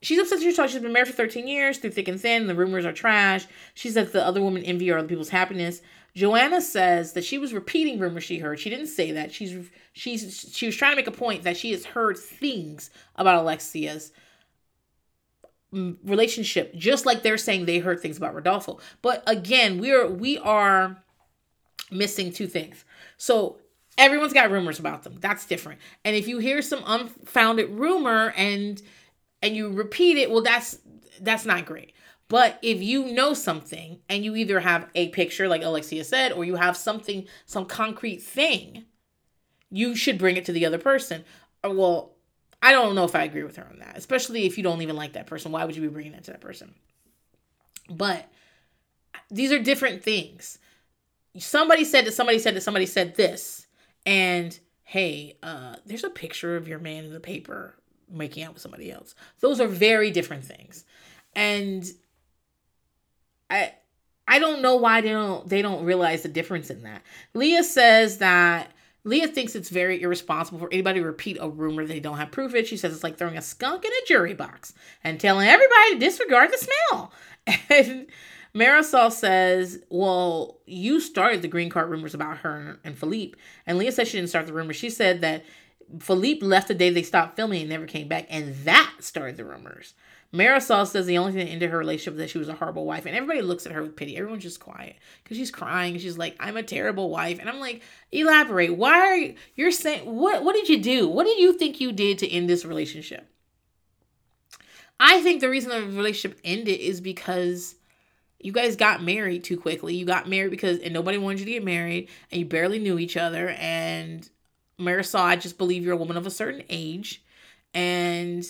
she's upset she's talking she's been married for 13 years through thick and thin. The rumors are trash. She says the other women envy other people's happiness. Joanna says that she was repeating rumors she heard. She didn't say that. She's she's she was trying to make a point that she has heard things about Alexia's mm, relationship just like they're saying they heard things about Rodolfo. But again, we're we are missing two things. So everyone's got rumors about them. That's different. And if you hear some unfounded rumor and and you repeat it, well that's that's not great. But if you know something and you either have a picture, like Alexia said, or you have something, some concrete thing, you should bring it to the other person. Uh, well, I don't know if I agree with her on that, especially if you don't even like that person. Why would you be bringing that to that person? But these are different things. Somebody said that somebody said that somebody said this, and hey, uh, there's a picture of your man in the paper making out with somebody else. Those are very different things. And I I don't know why they don't they don't realize the difference in that. Leah says that Leah thinks it's very irresponsible for anybody to repeat a rumor they don't have proof of. She says it's like throwing a skunk in a jury box and telling everybody to disregard the smell. And Marisol says, Well, you started the green card rumors about her and Philippe. And Leah says she didn't start the rumors. She said that Philippe left the day they stopped filming and never came back. And that started the rumors. Marisol says the only thing that ended her relationship was that she was a horrible wife, and everybody looks at her with pity. Everyone's just quiet because she's crying. She's like, "I'm a terrible wife," and I'm like, "Elaborate. Why are you? You're saying what? What did you do? What did you think you did to end this relationship?" I think the reason the relationship ended is because you guys got married too quickly. You got married because and nobody wanted you to get married, and you barely knew each other. And Marisol, I just believe you're a woman of a certain age, and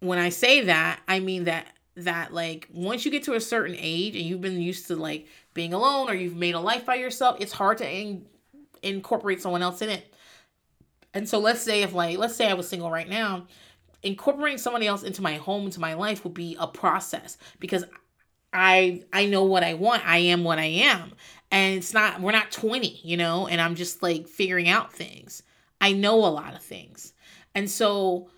when I say that, I mean that that like once you get to a certain age and you've been used to like being alone or you've made a life by yourself, it's hard to in- incorporate someone else in it. And so let's say if like let's say I was single right now, incorporating somebody else into my home into my life would be a process because I I know what I want. I am what I am. And it's not we're not 20, you know, and I'm just like figuring out things. I know a lot of things. And so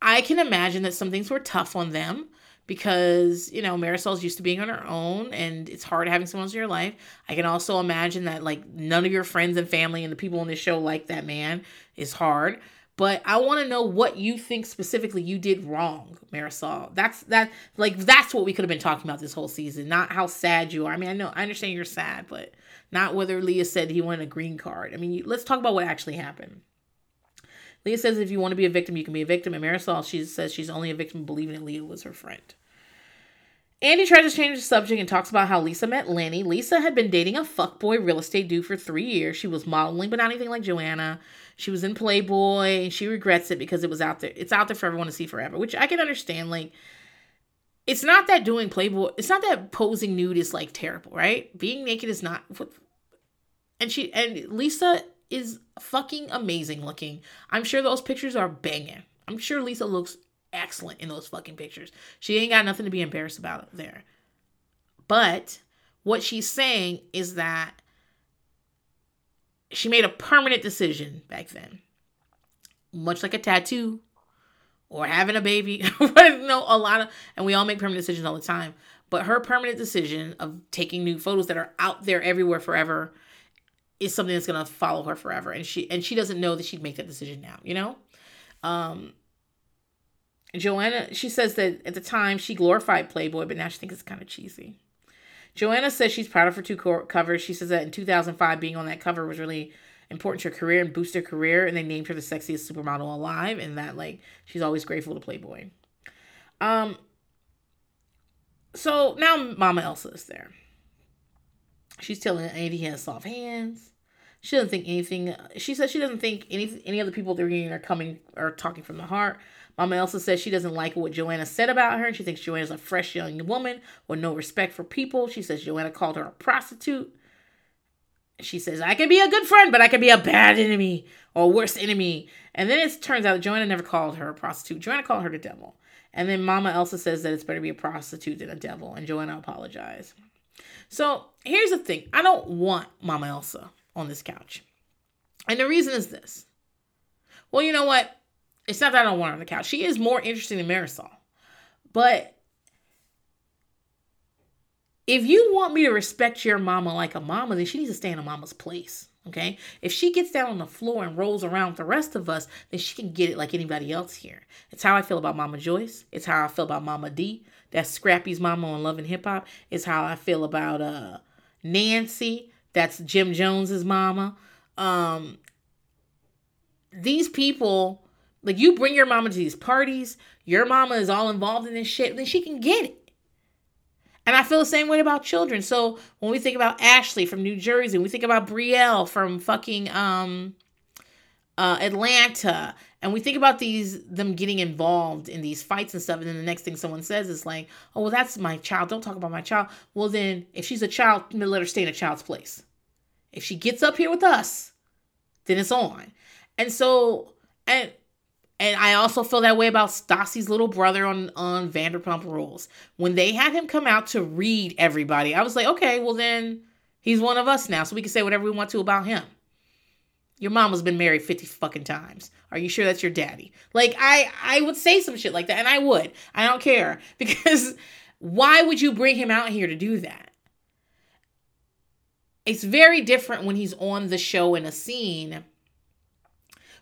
I can imagine that some things were tough on them because, you know, Marisol's used to being on her own and it's hard having someone else in your life. I can also imagine that, like, none of your friends and family and the people on this show like that man is hard. But I want to know what you think specifically you did wrong, Marisol. That's that like that's what we could have been talking about this whole season, not how sad you are. I mean, I know I understand you're sad, but not whether Leah said he wanted a green card. I mean, let's talk about what actually happened. Leah says if you want to be a victim, you can be a victim. And Marisol, she says she's only a victim believing that Leah was her friend. Andy tries to change the subject and talks about how Lisa met Lenny. Lisa had been dating a fuckboy real estate dude for three years. She was modeling, but not anything like Joanna. She was in Playboy, and she regrets it because it was out there. It's out there for everyone to see forever, which I can understand. Like, it's not that doing Playboy, it's not that posing nude is like terrible, right? Being naked is not. And she and Lisa is fucking amazing looking. I'm sure those pictures are banging. I'm sure Lisa looks excellent in those fucking pictures. She ain't got nothing to be embarrassed about there. But what she's saying is that she made a permanent decision back then. Much like a tattoo or having a baby. no, a lot of and we all make permanent decisions all the time. But her permanent decision of taking new photos that are out there everywhere forever is something that's gonna follow her forever. And she and she doesn't know that she'd make that decision now, you know? Um Joanna, she says that at the time she glorified Playboy, but now she thinks it's kind of cheesy. Joanna says she's proud of her two co- covers. She says that in 2005, being on that cover was really important to her career and boosted her career, and they named her the sexiest supermodel alive, and that like she's always grateful to Playboy. Um. So now Mama Elsa is there. She's telling Andy he has soft hands. She doesn't think anything. She says she doesn't think any any other people they're getting are coming or talking from the heart. Mama Elsa says she doesn't like what Joanna said about her. She thinks Joanna's a fresh young woman with no respect for people. She says Joanna called her a prostitute. She says, I can be a good friend, but I can be a bad enemy or worse enemy. And then it turns out Joanna never called her a prostitute. Joanna called her the devil. And then Mama Elsa says that it's better to be a prostitute than a devil, and Joanna apologized. So here's the thing I don't want Mama Elsa on this couch. And the reason is this. Well, you know what? It's not that I don't want her on the couch. She is more interesting than Marisol. But if you want me to respect your mama like a mama, then she needs to stay in a mama's place. Okay. If she gets down on the floor and rolls around with the rest of us, then she can get it like anybody else here. It's how I feel about Mama Joyce. It's how I feel about Mama D. That's Scrappy's mama on Love and Hip Hop. Is how I feel about uh Nancy. That's Jim Jones's mama. Um these people, like you bring your mama to these parties, your mama is all involved in this shit, then she can get it. And I feel the same way about children. So when we think about Ashley from New Jersey, we think about Brielle from fucking um uh Atlanta, and we think about these them getting involved in these fights and stuff, and then the next thing someone says is like, "Oh, well, that's my child. Don't talk about my child." Well, then if she's a child, let her stay in a child's place. If she gets up here with us, then it's on. And so, and and I also feel that way about Stassi's little brother on, on Vanderpump Rules. When they had him come out to read everybody, I was like, okay, well then he's one of us now, so we can say whatever we want to about him. Your mama's been married 50 fucking times. Are you sure that's your daddy? Like I I would say some shit like that, and I would. I don't care. Because why would you bring him out here to do that? It's very different when he's on the show in a scene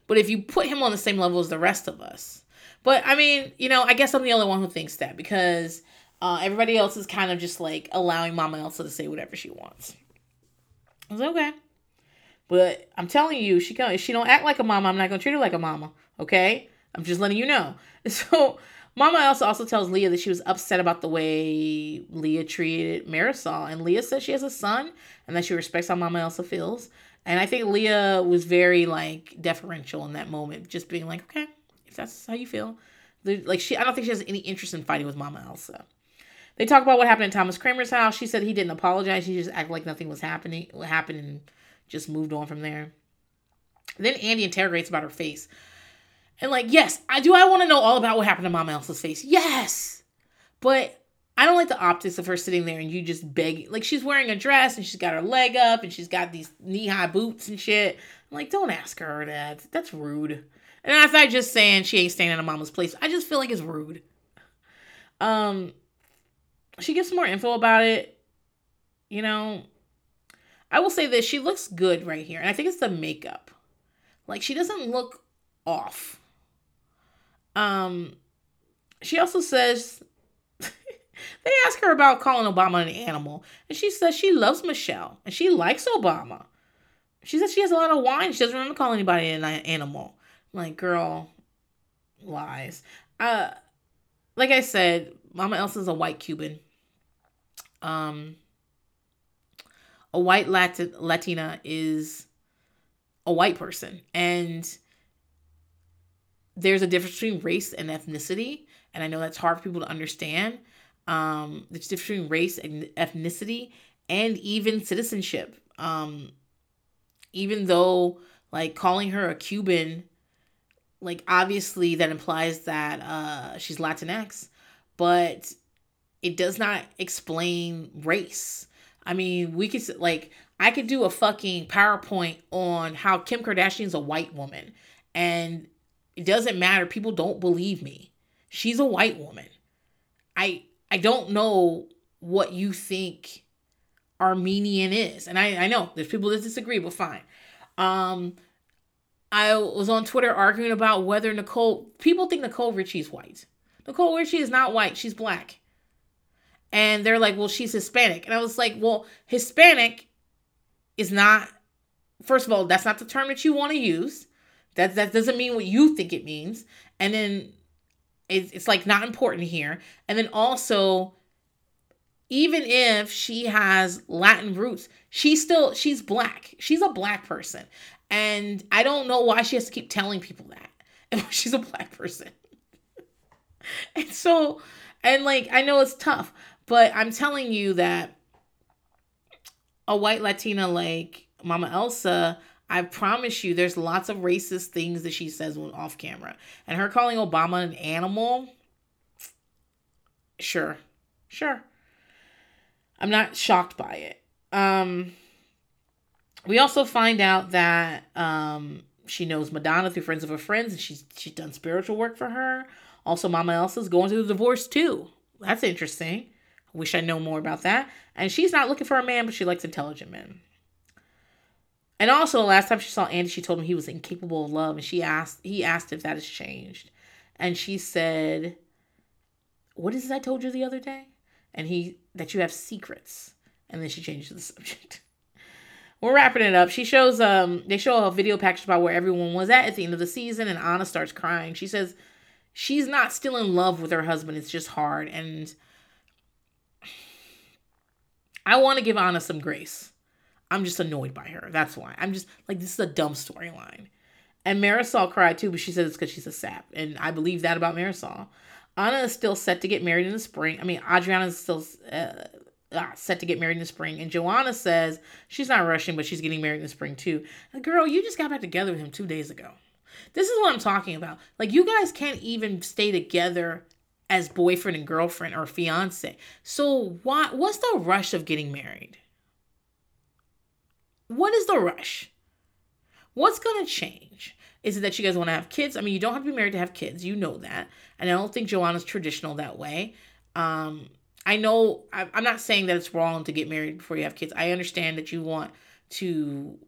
but if you put him on the same level as the rest of us, but I mean, you know, I guess I'm the only one who thinks that because uh, everybody else is kind of just like allowing Mama Elsa to say whatever she wants. It's okay. But I'm telling you, she can if she don't act like a mama, I'm not gonna treat her like a mama. Okay? I'm just letting you know. So Mama Elsa also tells Leah that she was upset about the way Leah treated Marisol. And Leah says she has a son and that she respects how Mama Elsa feels. And I think Leah was very like deferential in that moment, just being like, okay, if that's how you feel. Like she I don't think she has any interest in fighting with Mama Elsa. They talk about what happened in Thomas Kramer's house. She said he didn't apologize. He just acted like nothing was happening, what happened, just moved on from there. Then Andy interrogates about her face. And like, yes, I do I want to know all about what happened to Mama Elsa's face. Yes. But I don't like the optics of her sitting there and you just begging. Like she's wearing a dress and she's got her leg up and she's got these knee high boots and shit. I'm like, don't ask her that. That's rude. And I thought just saying she ain't staying in a mama's place. I just feel like it's rude. Um, she gives some more info about it. You know, I will say this: she looks good right here, and I think it's the makeup. Like she doesn't look off. Um, she also says they ask her about calling Obama an animal, and she says she loves Michelle and she likes Obama. She says she has a lot of wine. She doesn't remember calling anybody an animal. I'm like, girl, lies. Uh, like I said, Mama Elsa's a white Cuban. Um, a white Latin Latina is a white person, and there's a difference between race and ethnicity, and I know that's hard for people to understand um, the difference between race and ethnicity and even citizenship. Um, even though, like, calling her a Cuban, like, obviously that implies that uh, she's Latinx, but it does not explain race. I mean, we could, like, I could do a fucking PowerPoint on how Kim Kardashian's a white woman, and it doesn't matter. People don't believe me. She's a white woman. I I don't know what you think Armenian is. And I, I know there's people that disagree, but fine. Um, I was on Twitter arguing about whether Nicole, people think Nicole Richie's white. Nicole Richie is not white, she's black. And they're like, well, she's Hispanic. And I was like, well, Hispanic is not, first of all, that's not the term that you want to use. That, that doesn't mean what you think it means. And then it's, it's like not important here. And then also, even if she has Latin roots, she's still she's black. She's a black person. And I don't know why she has to keep telling people that. she's a black person. and so and like I know it's tough, but I'm telling you that a white Latina like Mama Elsa I promise you, there's lots of racist things that she says when off camera. And her calling Obama an animal, Sure. Sure. I'm not shocked by it. Um, we also find out that um, she knows Madonna through friends of her friends, and she's she's done spiritual work for her. Also, Mama Elsa's going through the divorce too. That's interesting. Wish I know more about that. And she's not looking for a man, but she likes intelligent men. And also, the last time she saw Andy, she told him he was incapable of love, and she asked he asked if that has changed, and she said, "What is it I told you the other day?" And he that you have secrets, and then she changed the subject. We're wrapping it up. She shows um they show a video package about where everyone was at at the end of the season, and Anna starts crying. She says she's not still in love with her husband. It's just hard, and I want to give Anna some grace. I'm just annoyed by her. That's why. I'm just like this is a dumb storyline. And Marisol cried too, but she said it's because she's a sap, and I believe that about Marisol. Anna is still set to get married in the spring. I mean, Adriana is still uh, uh, set to get married in the spring. And Joanna says she's not rushing, but she's getting married in the spring too. And girl, you just got back together with him two days ago. This is what I'm talking about. Like, you guys can't even stay together as boyfriend and girlfriend or fiance. So, why, what's the rush of getting married? What is the rush? What's going to change? Is it that you guys want to have kids? I mean, you don't have to be married to have kids. You know that. And I don't think Joanna's traditional that way. Um, I know I'm not saying that it's wrong to get married before you have kids. I understand that you want to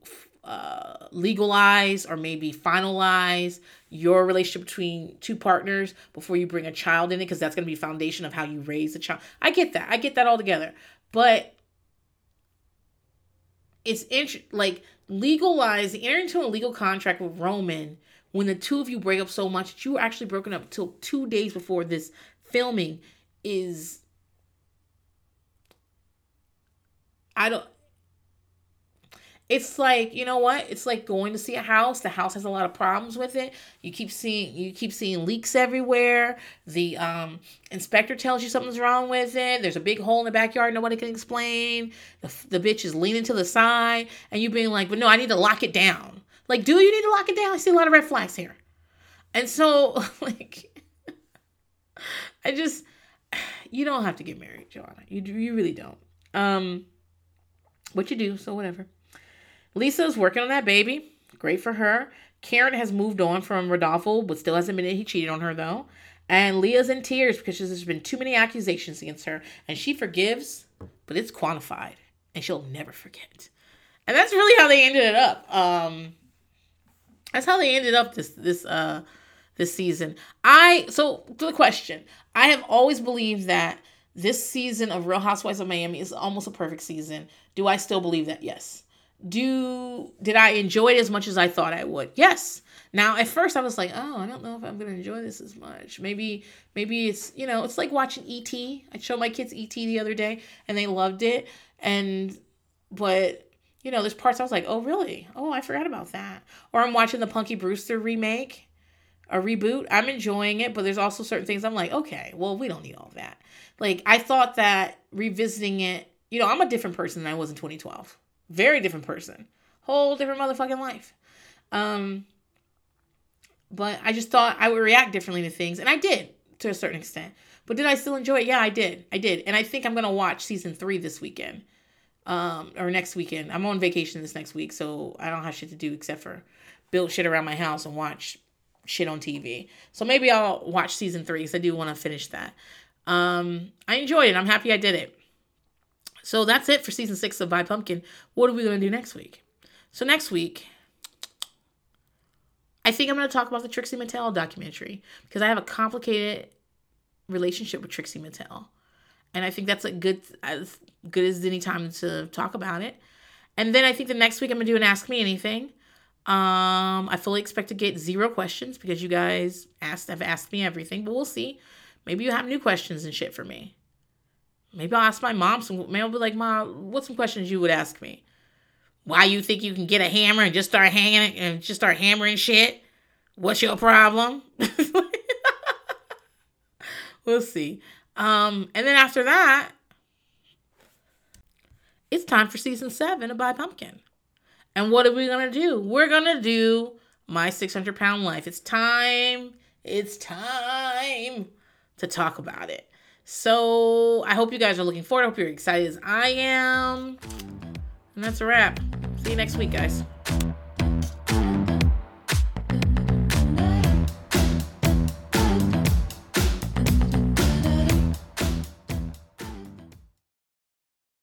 uh, legalize or maybe finalize your relationship between two partners before you bring a child in it because that's going to be foundation of how you raise a child. I get that. I get that all together. But it's int- like legalize enter into a legal contract with Romain when the two of you break up so much that you were actually broken up till two days before this filming is I don't it's like you know what? It's like going to see a house. The house has a lot of problems with it. You keep seeing you keep seeing leaks everywhere. The um inspector tells you something's wrong with it. There's a big hole in the backyard nobody can explain. The, the bitch is leaning to the side and you being like but no i need to lock it down. Like do you need to lock it down. I see a lot of red flags here. And so like i just you don't have to get married joanna. You, you really don't. Um what you do, so whatever. Lisa's working on that baby. Great for her. Karen has moved on from Rodolfo, but still hasn't admitted he cheated on her, though. And Leah's in tears because there's been too many accusations against her. And she forgives, but it's quantified. And she'll never forget. And that's really how they ended it up. Um, that's how they ended up this this uh this season. I so to the question, I have always believed that this season of Real Housewives of Miami is almost a perfect season. Do I still believe that? Yes. Do did I enjoy it as much as I thought I would? Yes. Now at first I was like, oh, I don't know if I'm gonna enjoy this as much. Maybe maybe it's you know it's like watching ET. I showed my kids ET the other day and they loved it. And but you know there's parts I was like, oh really? Oh I forgot about that. Or I'm watching the Punky Brewster remake a reboot. I'm enjoying it, but there's also certain things I'm like, okay, well, we don't need all that. Like, I thought that revisiting it, you know, I'm a different person than I was in 2012. Very different person. Whole different motherfucking life. Um, but I just thought I would react differently to things, and I did to a certain extent. But did I still enjoy it? Yeah, I did. I did. And I think I'm gonna watch season three this weekend. Um, or next weekend. I'm on vacation this next week, so I don't have shit to do except for build shit around my house and watch shit on TV. So maybe I'll watch season three because I do want to finish that. Um, I enjoyed it. I'm happy I did it. So that's it for season six of By Pumpkin. What are we going to do next week? So next week, I think I'm going to talk about the Trixie Mattel documentary because I have a complicated relationship with Trixie Mattel. And I think that's a good as good as any time to talk about it. And then I think the next week I'm gonna do an Ask Me Anything. Um, I fully expect to get zero questions because you guys asked have asked me everything, but we'll see. Maybe you have new questions and shit for me. Maybe I'll ask my mom some. Maybe I'll be like, "Mom, what's some questions you would ask me? Why you think you can get a hammer and just start hanging and just start hammering shit? What's your problem?" we'll see. Um, and then after that, it's time for season seven of Buy Pumpkin. And what are we to do? We're to do my 600 pound life. It's time. It's time to talk about it. So I hope you guys are looking forward. I hope you're excited as I am. And that's a wrap. See you next week, guys.